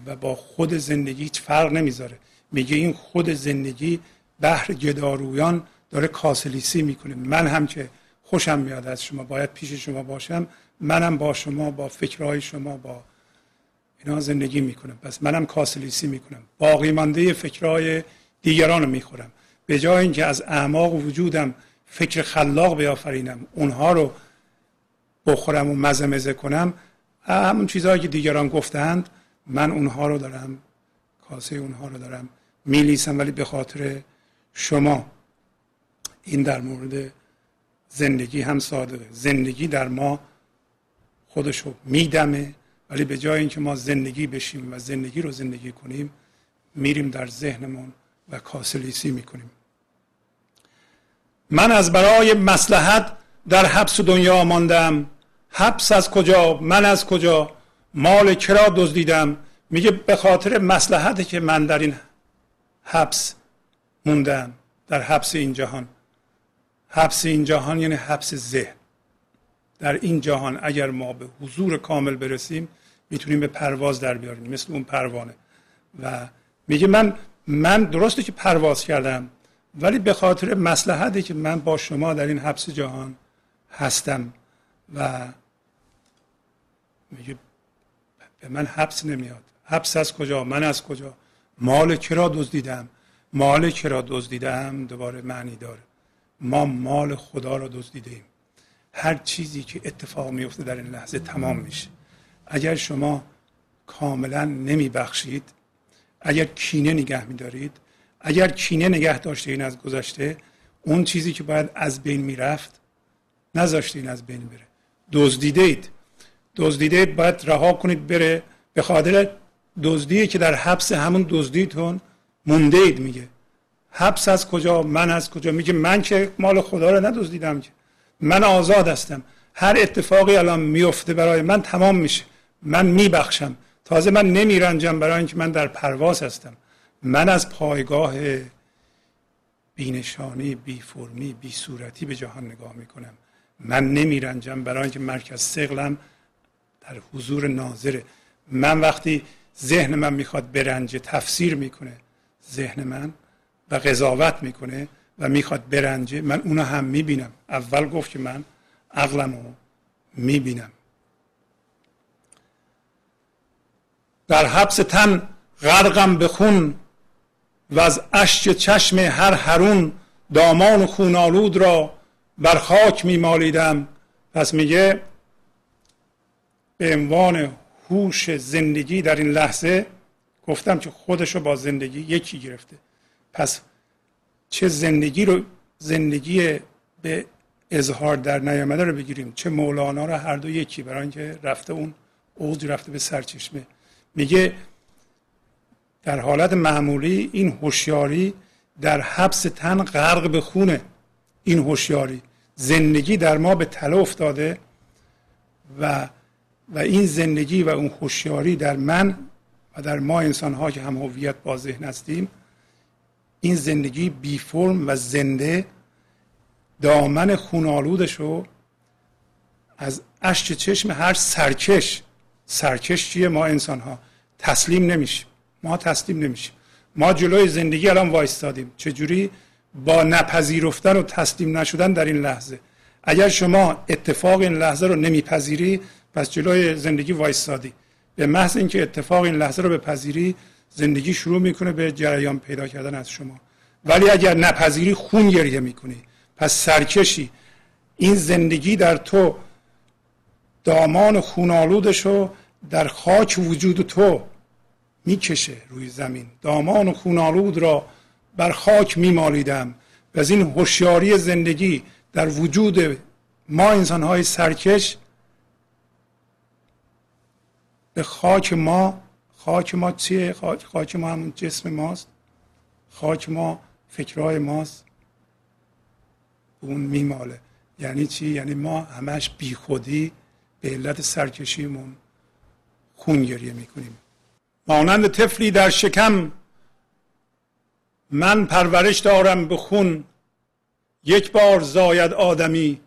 و با خود زندگی هیچ فرق نمی‌ذاره. میگه این خود زندگی بحر گدارویان داره کاسلیسی می‌کنه. من هم که خوشم میاد از شما باید پیش شما باشم. منم با شما با فکرهای شما با اینا زندگی می‌کنم. پس منم کاسلیسی می‌کنم. باقی مانده فکرهای دیگران رو می‌خورم. به جای اینکه از اعماق وجودم فکر خلاق بیافرینم اونها رو بخورم و مزه مزه کنم همون چیزهایی که دیگران گفتند من اونها رو دارم کاسه اونها رو دارم میلیسم. ولی به خاطر شما این در مورد زندگی هم صادقه. زندگی در ما خودشو میدمه. ولی به جای اینکه ما زندگی بشیم و زندگی رو زندگی کنیم میریم در ذهنمون و کاسلیسی می‌کنیم. من از برای مسلحت در حبس دنیا ماندم. حبس از کجا؟ من از کجا؟ مال کرا دزدیدم. میگه به خاطر مسلحتی که من در این حبس موندم در حبس این جهان. حبس این جهان یعنی حبس ذهن. در این جهان اگر ما به حضور کامل برسیم می‌تونیم به پرواز در بیاریم مثل اون پروانه. و میگه من من درسته که پرواز کردم ولی به خاطر مسلحتی که من با شما در این حبس جهان هستم و میگه به من حبس نمیاد. حبس از کجا؟ من از کجا؟ مال کرا دزدیدم؟ مال کرا دزدیدم؟ دوباره معنی داره. ما مال خدا را دزدیدیم هر چیزی که اتفاق میفته در این لحظه تمام میشه. اگر شما کاملا نمی بخشید اگر کینه نگه میدارید اگر کینه نگه داشته این از گذشته اون چیزی که باید از بین می‌رفت نذاشته این از بین بره. دزدیده اید دزدیده باید رها کنید بره. به خاطر دزدی که در حبس همون دزدیتون مونده اید میگه. حبس از کجا من از کجا؟ میگه من که مال خدا رو ندزدیدم که. من آزاد هستم. هر اتفاقی الان میفته برای من تمام میشه. من میبخشم. تازه من نمیرنجم برای اینکه من در پرواز هستم. من از پایگاه بینشانی بی فرمی بی صورتی به جهان نگاه می‌کنم. من نمیرنجم برای اینکه مرکز سقلم در حضور ناظره. من وقتی ذهن من می‌خواد برنجه تفسیر می‌کنه ذهن من و قضاوت می‌کنه و می‌خواد برنجه من اونو هم می‌بینم. اول گفت که من عقلم رو می‌بینم. در حبس تن غرقم به خون و از اشک چشم هر هرون دامان خونالود را بر خاک میمالیدم پس میگه به عنوان هوش زندگی در این لحظه گفتم که خودش رو با زندگی یکی گرفته. پس چه زندگی رو زندگی به اظهار در نیامده رو بگیریم چه مولانا رو هر دو یکی برای اینکه رفته اون اوج رفته به سرچشمه. میگه در حالت معمولی این هوشیاری در حبس تن غرق به خونه این هوشیاری. زندگی در ما به تله افتاده و و این زندگی و اون هوشیاری در من و در ما انسان ها که هم هویت با ذهن هستیم این زندگی بی فرم و زنده دامن خونالودش رو از اشک چشم هر سرکش سرکش چیه ما انسان ها تسلیم نمیشیم. ما تسلیم نمیشیم. ما جلوی زندگی الان وایستادیم. چجوری؟ با نپذیرفتن و تسلیم نشدن در این لحظه. اگر شما اتفاق این لحظه رو نمیپذیری پس جلوی زندگی وایستادی. به محض اینکه اتفاق این لحظه رو بپذیری زندگی شروع می‌کنه به جریان پیدا کردن از شما. ولی اگر نپذیری خون گریه می‌کنی. پس سرکشی. این زندگی در تو دامان خونالودش رو در خاک وجود تو می‌کشه روی زمین. دامان و خونالود را بر خاک میمالیدم. و از این هوشیاری زندگی در وجود ما انسانهای سرکش به خاک ما خاک ما چیه؟ خاک ما همون جسم ماست. خاک ما فکرهای ماست. اون میماله. یعنی چی؟ یعنی ما همش بیخودی به علت سرکشیمون. خون گریه می‌کنیم. مانند طفلی در شکم من پرورش دارم به خون. یک بار زاید آدمی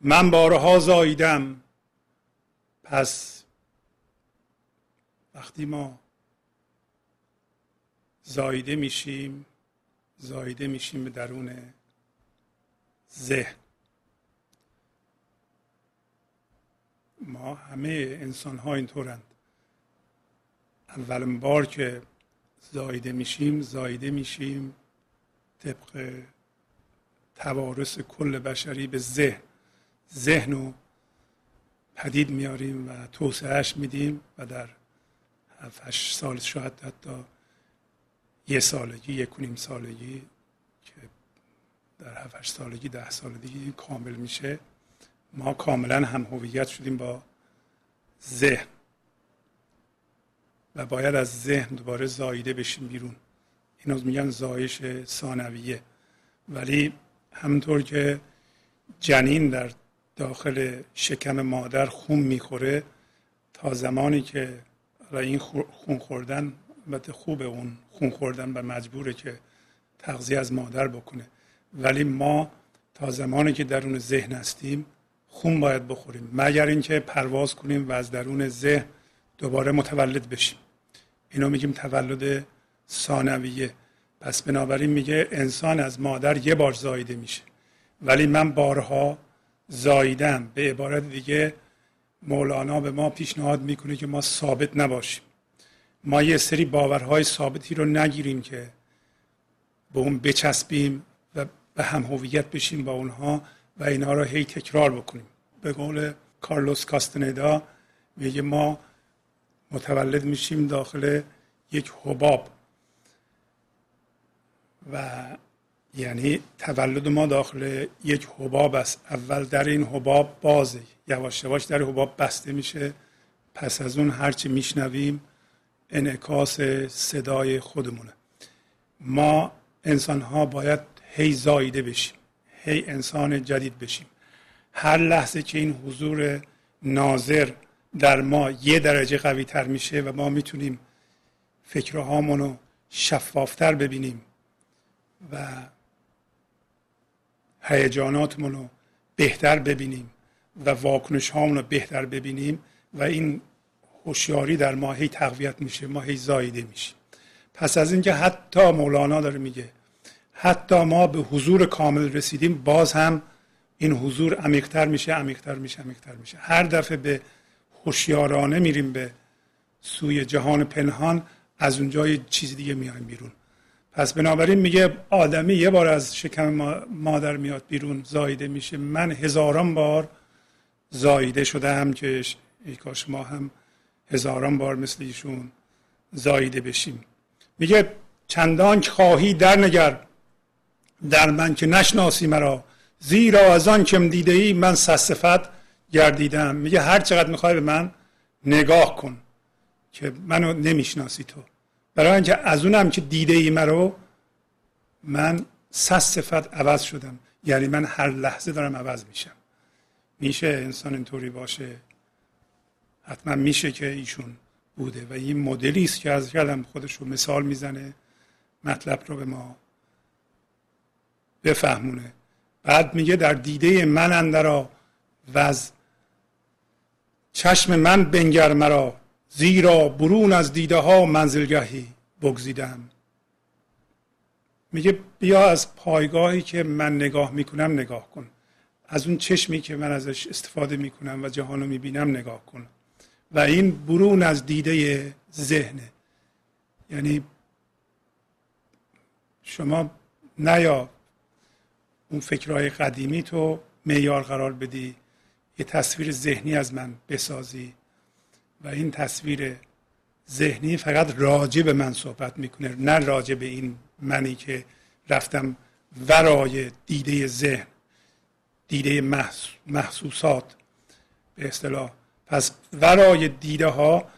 من بارها زاییدم. پس وقتی ما زایده میشیم زایده میشیم به درون ذهن. ما همه انسان ها اینطورند. اولین بار که زایده میشیم زایده میشیم طبق توارث کل بشری به ذهن. ذهن رو پدید میاریم و توسعهش میدیم و در هفت سال شاید حتی یه سالگی یک نیم سالگی که در هفت سالگی ده سالگی کامل میشه. ما کاملا هم هویت شدیم با ذهن. و باید از ذهن دوباره زایده بشیم بیرون. اینا میگن زایش ثانویه. ولی همونطور که جنین در داخل شکم مادر خون می‌خوره تا زمانی که این خون خوردن البته خوب اون خون خوردن و مجبوره که تغذیه از مادر بکنه. ولی ما تا زمانی که درون ذهن هستیم خون باید بخوریم. مگر اینکه پرواز کنیم و از درون ذهن دوباره متولد بشیم. اینو میگیم تولد ثانویه. پس بنابراین میگه انسان از مادر یه بار زایده میشه. ولی من بارها زاییدم. به عبارت دیگه مولانا به ما پیشنهاد می‌کنه که ما ثابت نباشیم. ما یه سری باورهای ثابتی رو نگیریم که به اون بچسبیم و به هم هویت بشیم با اونها. و اینها رو هی تکرار بکنیم. به قول کارلوس کاستندا میگه ما متولد میشیم داخل یک حباب. و یعنی تولد ما داخل یک حباب است. اول در این حباب بازه. یواش یواش در حباب بسته میشه. پس از اون هرچی میشنویم انعکاس صدای خودمونه. ما انسان ها باید هی زایده بشیم. هی انسان جدید بشیم. هر لحظه که این حضور ناظر در ما یه درجه قوی تر میشه و ما می‌تونیم فکرهامون رو شفافتر ببینیم و هیجاناتمون رو بهتر ببینیم و واکنش رو بهتر ببینیم و این هوشیاری در ما هی تقویت میشه ما هی زایده میشیم. پس از اینکه حتی مولانا داره میگه حتی ما به حضور کامل رسیدیم باز هم این حضور عمیقتر میشه عمیقتر میشه عمیقتر میشه. هر دفعه به هوشیارانه میریم به سوی جهان پنهان از اونجا یه چیز دیگه میایم بیرون. پس بنابراین میگه آدمی یه بار از شکم مادر میاد بیرون زایده میشه. من هزاران بار زایده شده هم که ای کاش ما هم هزاران بار مثل ایشون زایده بشیم. میگه چندان خواهی در نگر در من که نشناسی مرا. زیرا از آن کم دیده ای من سصفت گردیدم. میگه هر چقدر می‌خوای به من نگاه کن که منو نمی‌شناسی تو. برای اینکه از اونم که دیده ای مرا من سس صفت عوض شدم. یعنی من هر لحظه دارم عوض میشم. میشه انسان اینطوری باشه؟ حتما میشه که ایشون بوده. و این مدلی است که از کلم خودش رو مثال می‌زنه مطلب رو به ما بفهمونه. بعد میگه در دیده من اندرا و از چشم من بنگر مرا زیرا برون از دیده ها منزلگهی بگزیدم. میگه بیا از پایگاهی که من نگاه می‌کنم نگاه کن. از اون چشمی که من ازش استفاده می‌کنم و جهان می‌بینم نگاه کن. و این برون از دیده ذهنه. یعنی شما نیا اون فکرهای قدیمی تو معیار قرار بدی یه تصویر ذهنی از من بسازی و این تصویر ذهنی فقط راجع به من صحبت می‌کنه نه راجع به این منی که رفتم ورای دیده ذهن دیده محسوسات. به اصطلاح. پس ورای دیده ها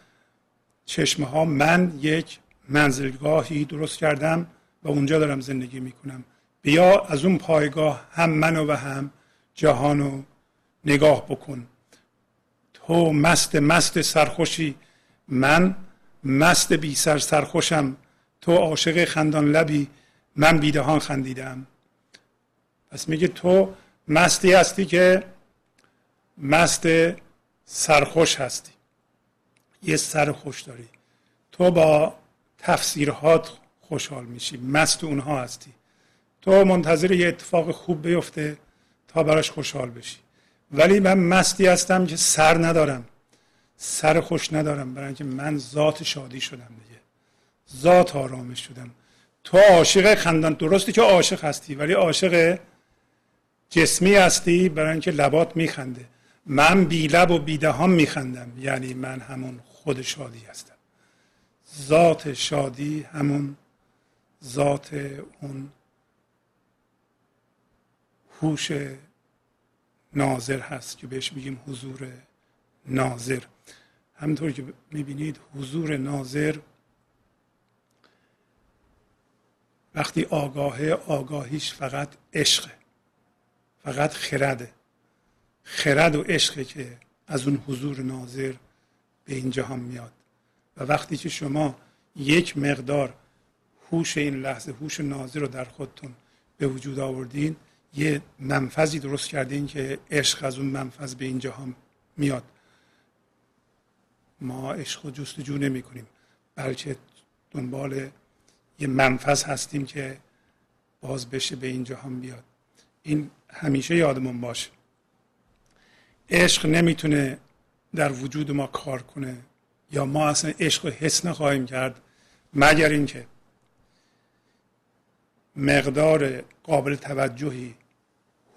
چشمه ها من یک منزلگاهی درست کردم و اونجا دارم زندگی می‌کنم. بیا از اون پایگاه هم منو و هم جهانو نگاه بکن. تو مست مست سرخوشی من مست بی سر سرخوشم. تو عاشق خندان لبی من بیدهان خندیدم. پس میگه تو مستی هستی که مست سرخوش هستی. یه سر خوش داری. تو با تفسیرهات خوشحال میشی. مست اونها هستی. تو منتظر یه اتفاق خوب بیفته تا براش خوشحال بشی. ولی من مستی هستم که سر ندارم. سر خوش ندارم برای اینکه من ذات شادی شدم دیگه. ذات آرامش شدم. تو عاشق خندان. درستی که عاشق هستی ولی عاشق جسمی هستی برای اینکه لبات میخنده. من بی لب و بی دهان میخندم. یعنی من همون خود شادی هستم. ذات شادی همون ذات اون هوش ناظر هست که بهش میگیم حضور ناظر. همطور که می‌بینید حضور ناظر وقتی آگاهه آگاهیش فقط عشقه فقط خرده. خرد و عشقه که از اون حضور ناظر به این جهان میاد. و وقتی که شما یک مقدار هوش این لحظه هوش ناظر رو در خودتون به وجود آوردین یه منفذی درست کردین که عشق از اون منفذ به این جهان میاد. ما عشق و جستجو نمی کنیم بلکه دنبال یه منفذ هستیم که باز بشه به این جهان بیاد. این همیشه یادمون باشه. عشق نمی‌تونه در وجود ما کار کنه یا ما اصلا عشق رو حس نخواهیم کرد مگر اینکه مقدار قابل توجهی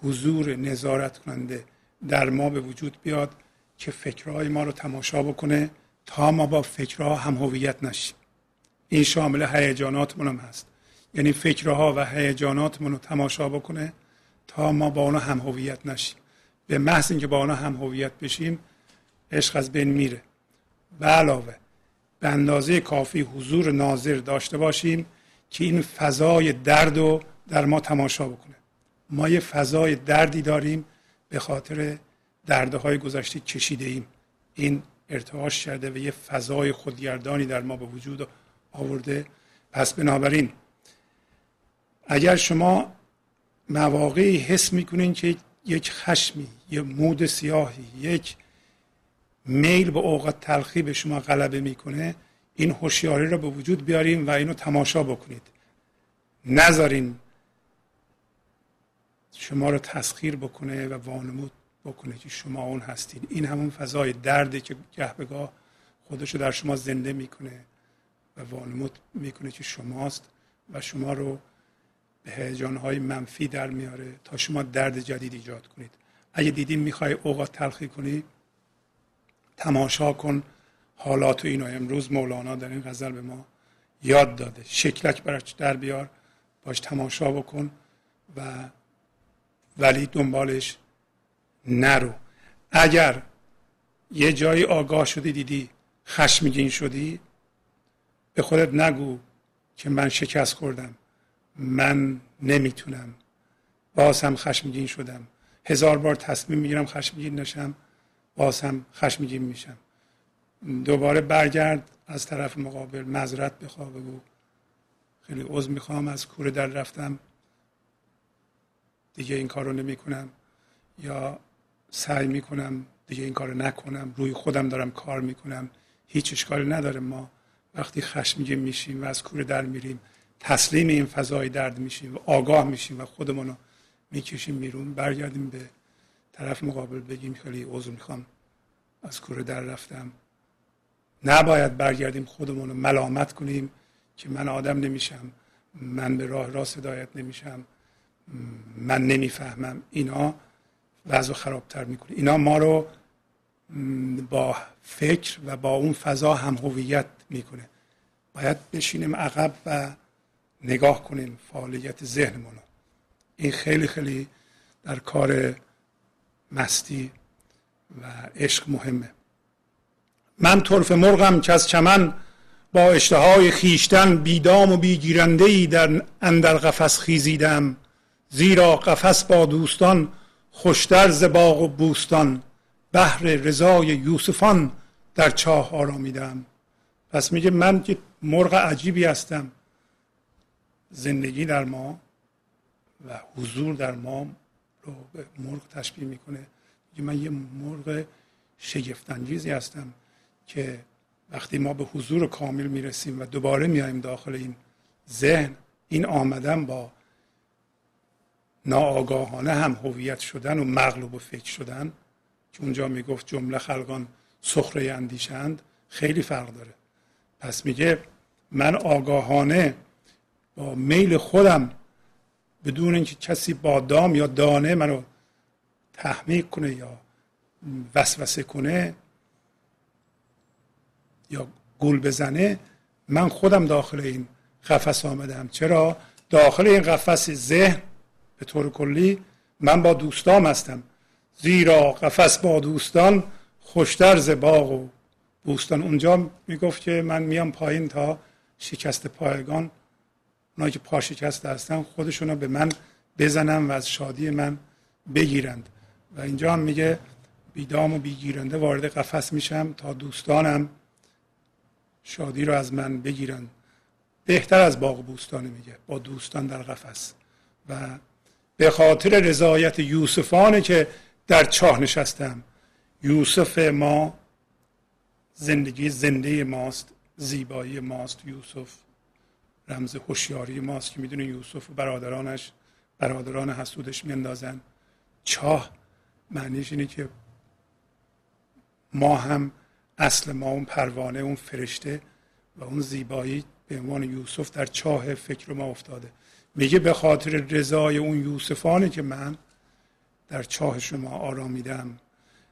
حضور نظارت کننده در ما به وجود بیاد که فکرهای ما رو تماشا بکنه تا ما با فکرها هم هویت نشیم. این شامل هیجاناتمون هم هست. یعنی فکرها و هیجاناتمون رو تماشا بکنه تا ما با اونا هم هویت نشیم. به محض اینکه با اونا هم هویت بشیم عشق از بین میره. به علاوه به اندازه کافی حضور ناظر داشته باشیم که این فضای درد رو در ما تماشا بکنه. ما یه فضای دردی داریم به خاطر دردهای گذشته کشیده ایم این ارتعاش کرده و یه فضای خودگردانی در ما به وجود آورده. پس بنابراین اگر شما مواقعی حس می‌کنین که یک خشمی یه مود سیاهی یک میل به اوقات تلخی به شما غلبه می‌کنه این هوشیاری رو به وجود بیاریم و اینو تماشا بکنید. نذارین شما رو تسخیر بکنه و وانمود بکنه که شما اون هستین. این همون فضای درده که گه به گاه خودش در شما زنده می‌کنه و وانمود می‌کنه که شماست و شما رو به هیجانهای منفی در میاره تا شما درد جدید ایجاد کنید. اگه دیدین می‌خوای اوقات تلخی کنی تماشا کن. حالات و اینو امروز مولانا در این غزل به ما یاد داده. شکلک براش در بیار باش تماشا بکن و ولی دنبالش نرو. اگر یه جایی آگاه شدی دیدی خشمگین شدی به خودت نگو که من شکست خوردم. من نمی‌تونم. باز هم خشمگین شدم. هزار بار تصمیم می‌گیرم خشمگین نشم. باز هم خشمگین میشم. دوباره برگرد از طرف مقابل مذرت بخوا بگو خیلی عضو می‌خوام. از کوره در رفتم. دیگه این کار رو نمی کنم یا سعی می‌کنم دیگه این کار رو نکنم. روی خودم دارم کار می‌کنم. هیچ اشکالی نداره ما وقتی خشمگین میشیم و از کوره در میریم تسلیم این فضای درد میشیم و آگاه میشیم و خودمون رو می‌کشیم بیرون برگردیم به طرف مقابل بگیم خیلی عضو می‌خوام از کوره در رفتم. نباید برگردیم خودمون رو ملامت کنیم که من آدم نمیشم من به راه راست هدایت نمیشم. من نمی‌فهمم. اینا وضع خرابتر می‌کنه. اینا ما رو با فکر و با اون فضا هم هویت می‌کنه. باید بشینیم عقب و نگاه کنیم فعالیت ذهنمون این خیلی خیلی در کار مستی و عشق مهمه. من طرف مرغم که از چمن با اشتهای خیشتن بیدام و بیگیرنده در اندر قفس خیزیدم. زیرا قفس با دوستان خوشتر ز باغ و بوستان. بهر رضای یوسفان در چاه آرامیدم. پس میگه من که مرغ عجیبی هستم. زندگی در ما و حضور در ما رو به مرغ تشبیه می‌کنه. میگه من یه مرغ شگفتانگیزی هستم که وقتی ما به حضور کامل می‌رسیم و دوباره میایم داخل این ذهن این آمدن با ناآگاهانه هم هویت شدن و مغلوب و فکر شدن که اونجا می‌گفت جمله خلقان سخره اندیشند خیلی فرق داره. پس میگه من آگاهانه با میل خودم بدون اینکه کسی با دام یا دانه منو تحمیق کنه یا وسوسه کنه یا گول بزنه من خودم داخل این قفس آمدم. چرا؟ داخل این قفس ذهن به طور کلی من با دوستام هستم. زیرا قفس با دوستان خوشتر ز باغ و بوستان. اونجا می‌گفت که من میام پایین تا شکست پایگان. اونایی که پا شکسته هستن خودشون به من بزنن و از شادی من بگیرند. و اینجا هم میگه بیدام و بیگیرنده وارد قفس میشم تا دوستانم شادی رو از من بگیرن. بهتر از باغ بوستانه میگه با دوستان در قفس. و به خاطر رضایت یوسفانه که در چاه نشستم. یوسف ما زندگی زنده ماست زیبایی ماست یوسف رمز هوشیاری ماست که می‌دونه یوسف و برادرانش برادران حسودش میاندازن. چاه معنیش اینه که ما هم اصل ما اون پروانه اون فرشته و اون زیبایی به عنوان یوسف در چاه فکر ما افتاده. میگه به خاطر رضای اون یوسفانه که من در چاه شما آرامیدم.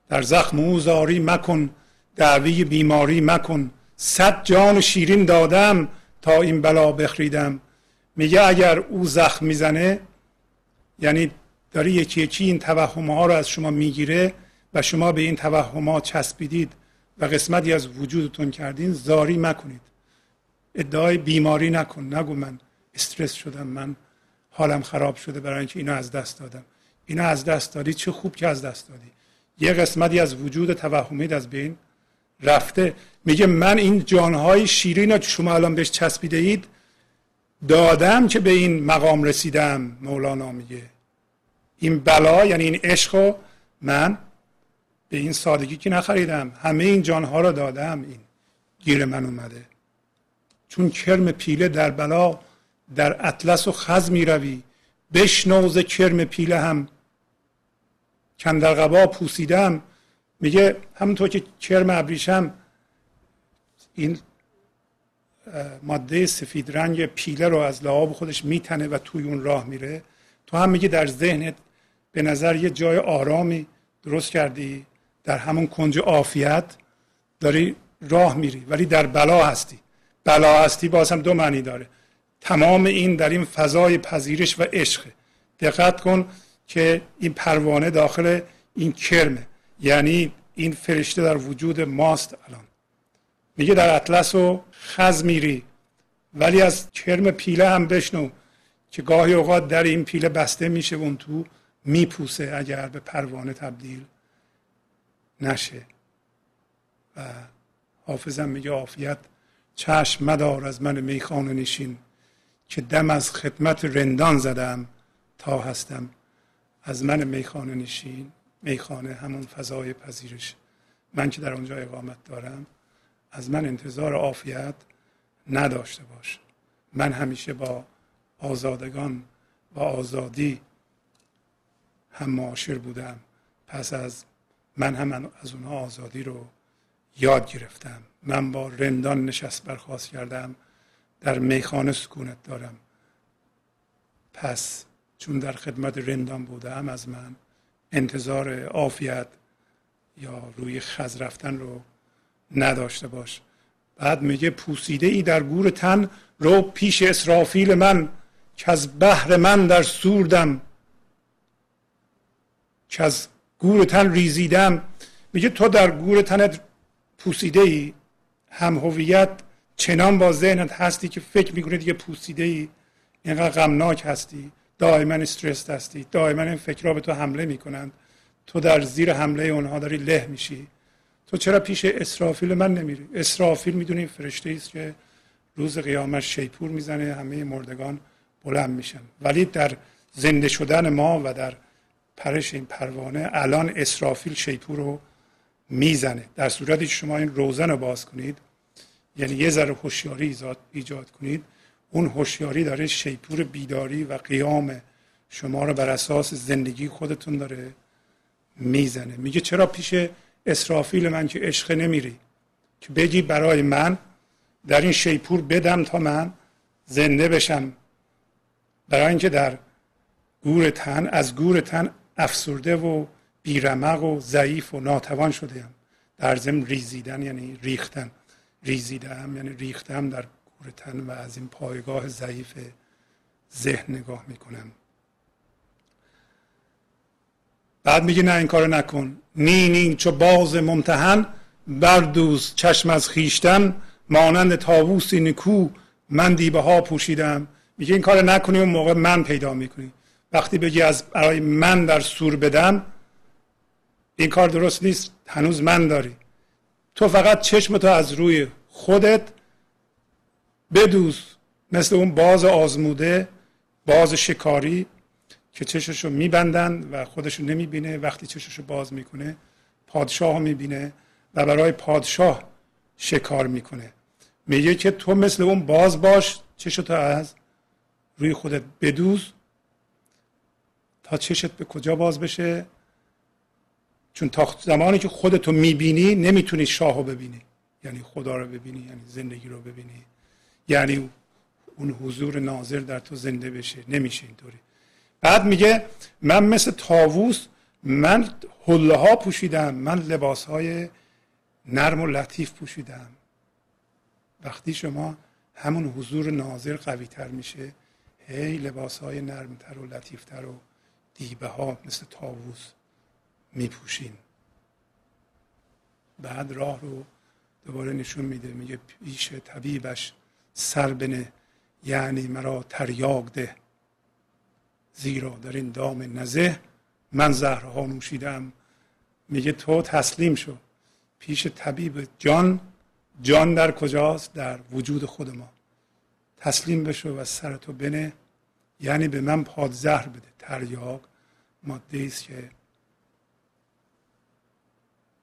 در زخم او زاری مکن دعوی بیماری مکن. صد جان شیرین دادم تا این بلا بخریدم. میگه اگر او زخم می‌زنه یعنی داره یکی یکی این توهم ها رو از شما می‌گیره و شما به این توهم ها چسبیدید و قسمتی از وجودتون کردین زاری مکنید. ادعای بیماری نکن نگو من. استرس شدم. من حالم خراب شده برای اینکه اینو از دست دادم. اینو از دست دادی؟ چه خوب که از دست دادی. یه قسمتی از وجود توهمید از بین رفته. میگه من این جانهای شیرین رو شما الان بهش چسبیده اید دادم که به این مقام رسیدم مولانا میگه. این بلا یعنی این عشق من به این سادگی که نخریدم همه این جانها رو دادم. این گیر من اومده. چون کرم پیله در بلا در اطلس و خز می روی بشنوز کرم پیله هم. کندر قبا پوسیدم میگه همونطور که کرم ابریشم این ماده سفید رنگ پیله رو از لعاب خودش میتنه و توی اون راه میره. تو هم میگه در ذهنت به نظر یه جای آرامی درست کردی. در همون کنج عافیت داری راه میری. ولی در بلا هستی. بلا هستی باز هم دو معنی داره. تمام این در این فضای پذیرش و عشق. دقت کن که این پروانه داخل این کرمه یعنی این فرشته در وجود ماست الان. میگه در اطلس و خز میری. ولی از کرم پیله هم بشنو که گاهی اوقات در این پیله بسته میشه و اون تو میپوسه اگر به پروانه تبدیل نشه. و حافظم میگه عافیت. چشم مدار از من میخانه نشین. که دم از خدمت رندان زدم تا هستم. از من میخانه نشین میخانه همون فضای پذیرش. من که در اونجا اقامت دارم از من انتظار عافیت نداشته باش. من همیشه با آزادگان و آزادی هم معاشر بودم. پس از من هم از اونها آزادی رو یاد گرفتم. من با رندان نشست برخواست کردم. در میخانه سکونت دارم. پس چون در خدمت رندان بودم از من انتظار عافیت یا روی خز رفتن رو نداشته باش. بعد میگه پوسیده ای در گور تن رو پیش اسرافیل من که از بحر من در سوردم که از گور تن ریزیدم. میگه تو در گور تنت پوسیده ای هم هویت چنان با ذهنت هستی که فکر می‌کنی دیگه پوسیده ای اینقدر غمناک هستی دائما استرس هستی دائما این فکرها به تو حمله می‌کنند. تو در زیر حمله اونها داری له میشی. تو چرا پیش اسرافیل من نمیری؟ اسرافیل می‌دونی فرشته است که روز قیامت شیپور می‌زنه همه مردگان بلند میشن. ولی در زنده شدن ما و در پرش این پروانه الان اسرافیل شیپور رو می‌زنه. در صورتی که شما این روزن رو باز کنید یعنی یه ذره هوشیاری ایجاد کنید. اون هوشیاری داره شیپور بیداری و قیام شما رو بر اساس زندگی خودتون داره می‌زنه. میگه چرا پیش اسرافیل من که عشق نمیری؟ که بگی برای من در این شیپور بدم تا من زنده بشم. برای اینکه در گور تن از گور تن افسرده و بیرمق و ضعیف و ناتوان شده در ضمن ریزیدن یعنی ریختن. ریزیدم یعنی ریختم در گور تن و از این پایگاه ضعیف ذهن نگاه می‌کنم. بعد میگه نه این کارو نکن. نی نی چو باز ممتحن بردوز چشم از خیشتن مانند تاووسی نکو من دیبه ها پوشیدم. میگه این کار نکنی اون موقع من پیدا می‌کنی. وقتی بگی از برای من در سور بدم این کار درست نیست. هنوز من داری. تو فقط چشم تو از روی خودت بدوز. مثل اون باز آزموده باز شکاری که چششو میبندن و خودشو نمی‌بینه. وقتی چششو باز می‌کنه پادشاه می‌بینه و برای پادشاه شکار می‌کنه. میگه که تو مثل اون باز باش چشتو از روی خودت بدوز تا چشت به کجا باز بشه؟ چون تا زمانی که خودتو می‌بینی نمی‌تونی شاهو ببینی. یعنی خدا رو ببینی یعنی زندگی رو ببینی. یعنی اون حضور ناظر در تو زنده بشه. نمیشه اینطوری. بعد میگه من مثل تاووس من حله ها پوشیدم من لباس های نرم و لطیف پوشیدم. وقتی شما همون حضور ناظر قوی تر میشه هی لباس های نرمتر و لطیفتر و دیبه ها مثل تاووس میپوشین. بعد راه رو دوباره نشون میده میگه پیش طبیبش سر بنه یعنی مرا تریاق ده. زیرا در این دام نزه من زهرها نوشیدم. میگه تو تسلیم شو. پیش طبیب جان جان در کجاست؟ در وجود خود ما. تسلیم بشو و سرتو بنه یعنی به من پادزهر بده. تریاق ماده است که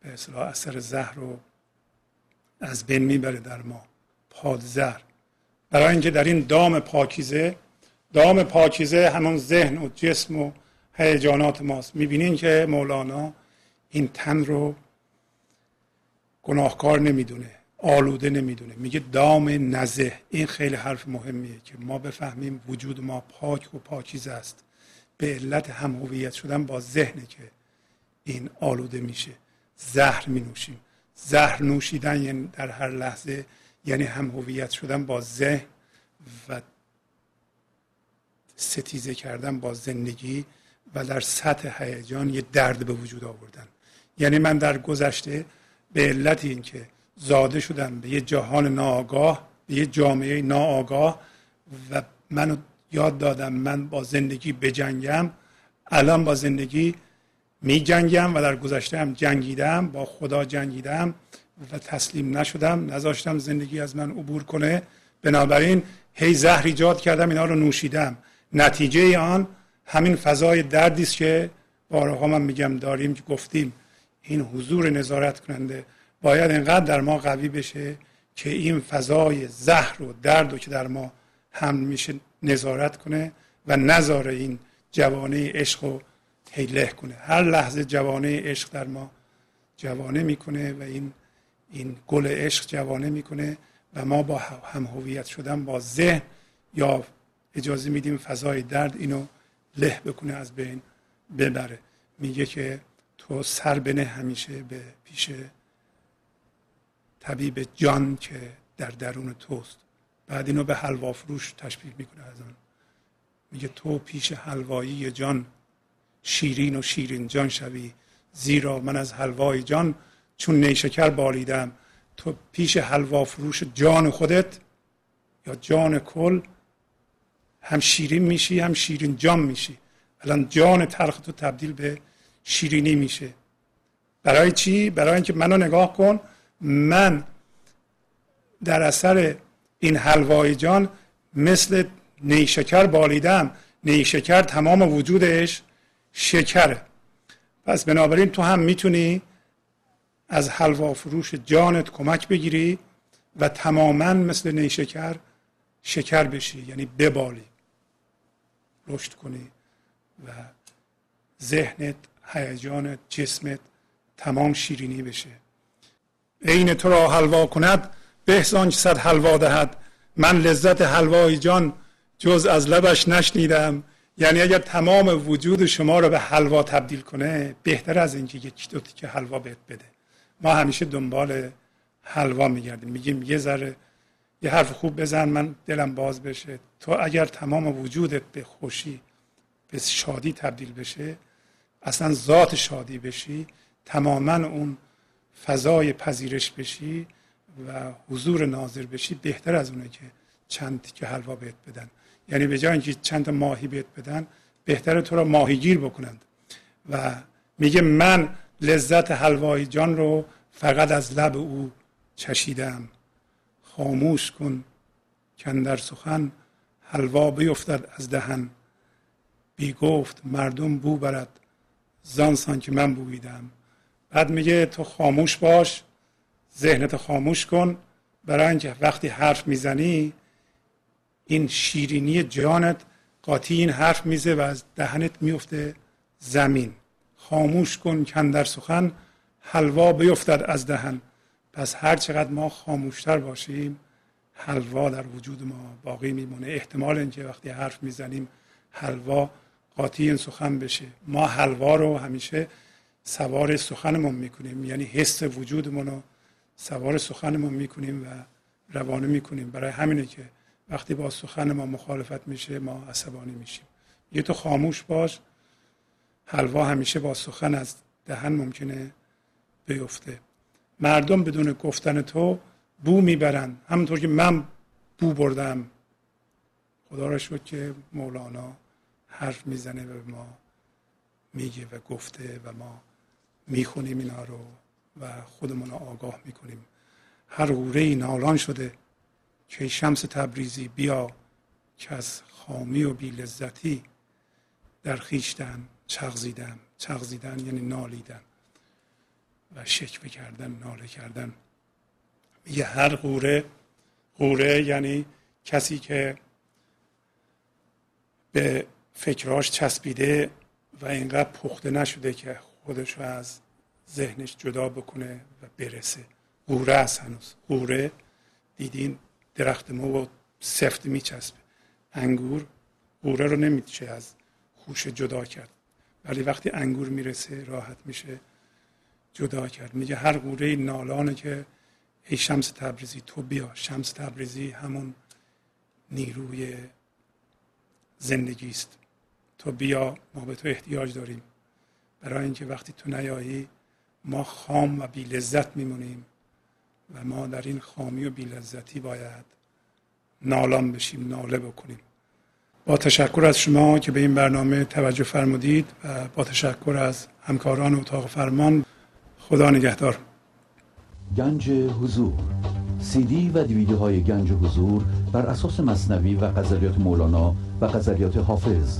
به اصلاح اثر زهر رو از بین می‌بره در ما. پادزهر برای اینکه در این دام پاکیزه دام پاکیزه همون ذهن و جسم و هیجانات ماست. می‌بینین که مولانا این تن رو گناهکار نمی‌دونه آلوده نمی‌دونه. میگه دام نزه. این خیلی حرف مهمیه که ما بفهمیم وجود ما پاک و پاکیزه است. به علت هم هویت شدن با ذهنه که این آلوده میشه. زهر می نوشیم زهر نوشیدن یعنی در هر لحظه یعنی هم هویت شدن با ذهن و ستیزه کردن با زندگی و در سطح هیجان یه درد به وجود آوردن. یعنی من در گذشته به علت اینکه زاده شدم به یه جهان ناآگاه به یه جامعه ناآگاه و منو یاد دادم من با زندگی بجنگم الان با زندگی می جنگم و در گذشته هم جنگیدم با خدا جنگیدم و تسلیم نشدم. نذاشتم زندگی از من عبور کنه. بنابراین هی زهر ایجاد کردم اینا رو نوشیدم. نتیجه آن همین فضای دردی است که بارها من میگم داریم که گفتیم. این حضور نظارت کننده باید انقدر در ما قوی بشه که این فضای زهر و درد رو که در ما هم میشه نظارت کنه و نظاره این جوانه عشق و هیله کنه. هر لحظه جوانه عشق در ما جوانه می‌کنه و این این گل عشق جوانه می‌کنه و ما با هم هویت شدن با ذهن یا اجازه میدیم فضای درد اینو له بکنه از بین ببره. میگه که تو سر بنه همیشه به پیش طبیب جان که در درون توست. بعد اینو به حلوا فروش تشبیه می‌کنه از آن. میگه تو پیش حلوایی جان شیرین و شیرین جان شوی. زیرا من از حلوای جان چون نیشکر بالیدم. تو پیش حلوا فروش جان خودت یا جان کل. هم شیرین میشی هم شیرین جان میشی. الان جان تلخ تو تبدیل به شیرینی میشه. برای چی؟ برای اینکه منو نگاه کن. من در اثر این حلوای جان مثل نیشکر بالیدم. نیشکر تمام وجودش شکره. پس بنابراین تو هم می‌تونی از حلوا فروش جانت کمک بگیری و تماما مثل نیشکر شکر بشی یعنی ببالی. رشد کنی و ذهنت هیجانت جسمت تمام شیرینی بشه. عین تو را حلوا کند به صد حلوا دهد. من لذت حلوای جان جز از لبش نشنیدم. یعنی اگر تمام وجود شما رو به حلوا تبدیل کنه بهتر از اینکه یک دو که حلوا بهت بده. ما همیشه دنبال حلوا میگردیم. میگیم یه ذره یه حرف خوب بزن من دلم باز بشه. تو اگر تمام وجودت به خوشی به شادی تبدیل بشه اصلا ذات شادی بشی تماما اون فضای پذیرش بشی و حضور ناظر بشی بهتر از اونه که چند که حلوا بهت بدن. یعنی به جای اینکه چند ماهی بهت بدن بهتر تو را ماهیگیر بکنند. و میگه من لذت حلوای جان رو فقط از لب او چشیدم. خاموش کن در سخن حلوا بیفتد از دهن. بی گفت مردم بو برد زانسان که من بویدم. بعد میگه تو خاموش باش ذهنت خاموش کن. برای اینکه وقتی حرف می‌زنی این شیرینی جانت قاطی این حرف میزه و از دهنت میفته زمین. خاموش کن کن در سخن حلوا بیفتد از دهن. پس هر چقدر ما خاموشتر باشیم حلوا در وجود ما باقی میمونه. احتمال اینکه وقتی حرف می‌زنیم حلوا قاطی این سخن بشه. ما حلوا رو همیشه سوار سخنمون می‌کنیم. یعنی حس وجودمون رو سوار سخنمون می‌کنیم و روانه می‌کنیم. برای همینه که وقتی با سخن ما مخالفت میشه ما عصبانی میشیم. یه تو خاموش باش حلوا همیشه با سخن از دهن ممکنه بیفته. مردم بدون گفتن تو بو می‌برن. همونطور که من بو بردم. خدا را شد که مولانا حرف می‌زنه و ما میگه و گفته و ما می‌خونیم اینا رو و خودمون رو آگاه می‌کنیم. هر غوره نالان شده. که شمس تبریزی بیا که از خامی و بی لذتی در خیشتن چغزیدم چغزیدن یعنی نالیدن و شکوه کردن ناله کردن. میگه هر قوره قوره یعنی کسی که به فکراش چسبیده و اینقدر پخته نشده که خودش رو از ذهنش جدا بکنه و برسه. قوره است هنوز. قوره دیدین درخت مو سفت میچسبه. انگور قوره رو نمیشه از خوشه جدا کرد. ولی وقتی انگور می‌رسه راحت میشه جدا کرد. میگه هر قوره نالانه که ای شمس تبریزی تو بیا. شمس تبریزی همون نیروی زندگی است تو بیا ما به تو احتیاج داریم. برای اینکه وقتی تو نیایی ما خام و بی لذت میمونیم. و ما در این خامی و بی لذتی باید نالان بشیم ناله بکنیم. با تشکر از شما که به این برنامه توجه فرمودید و با تشکر از همکاران اتاق فرمان خدا نگهدار.
گنج حضور سی دی و دیویدیو های گنج حضور بر اساس مصنوی و قذریات مولانا و قذریات حافظ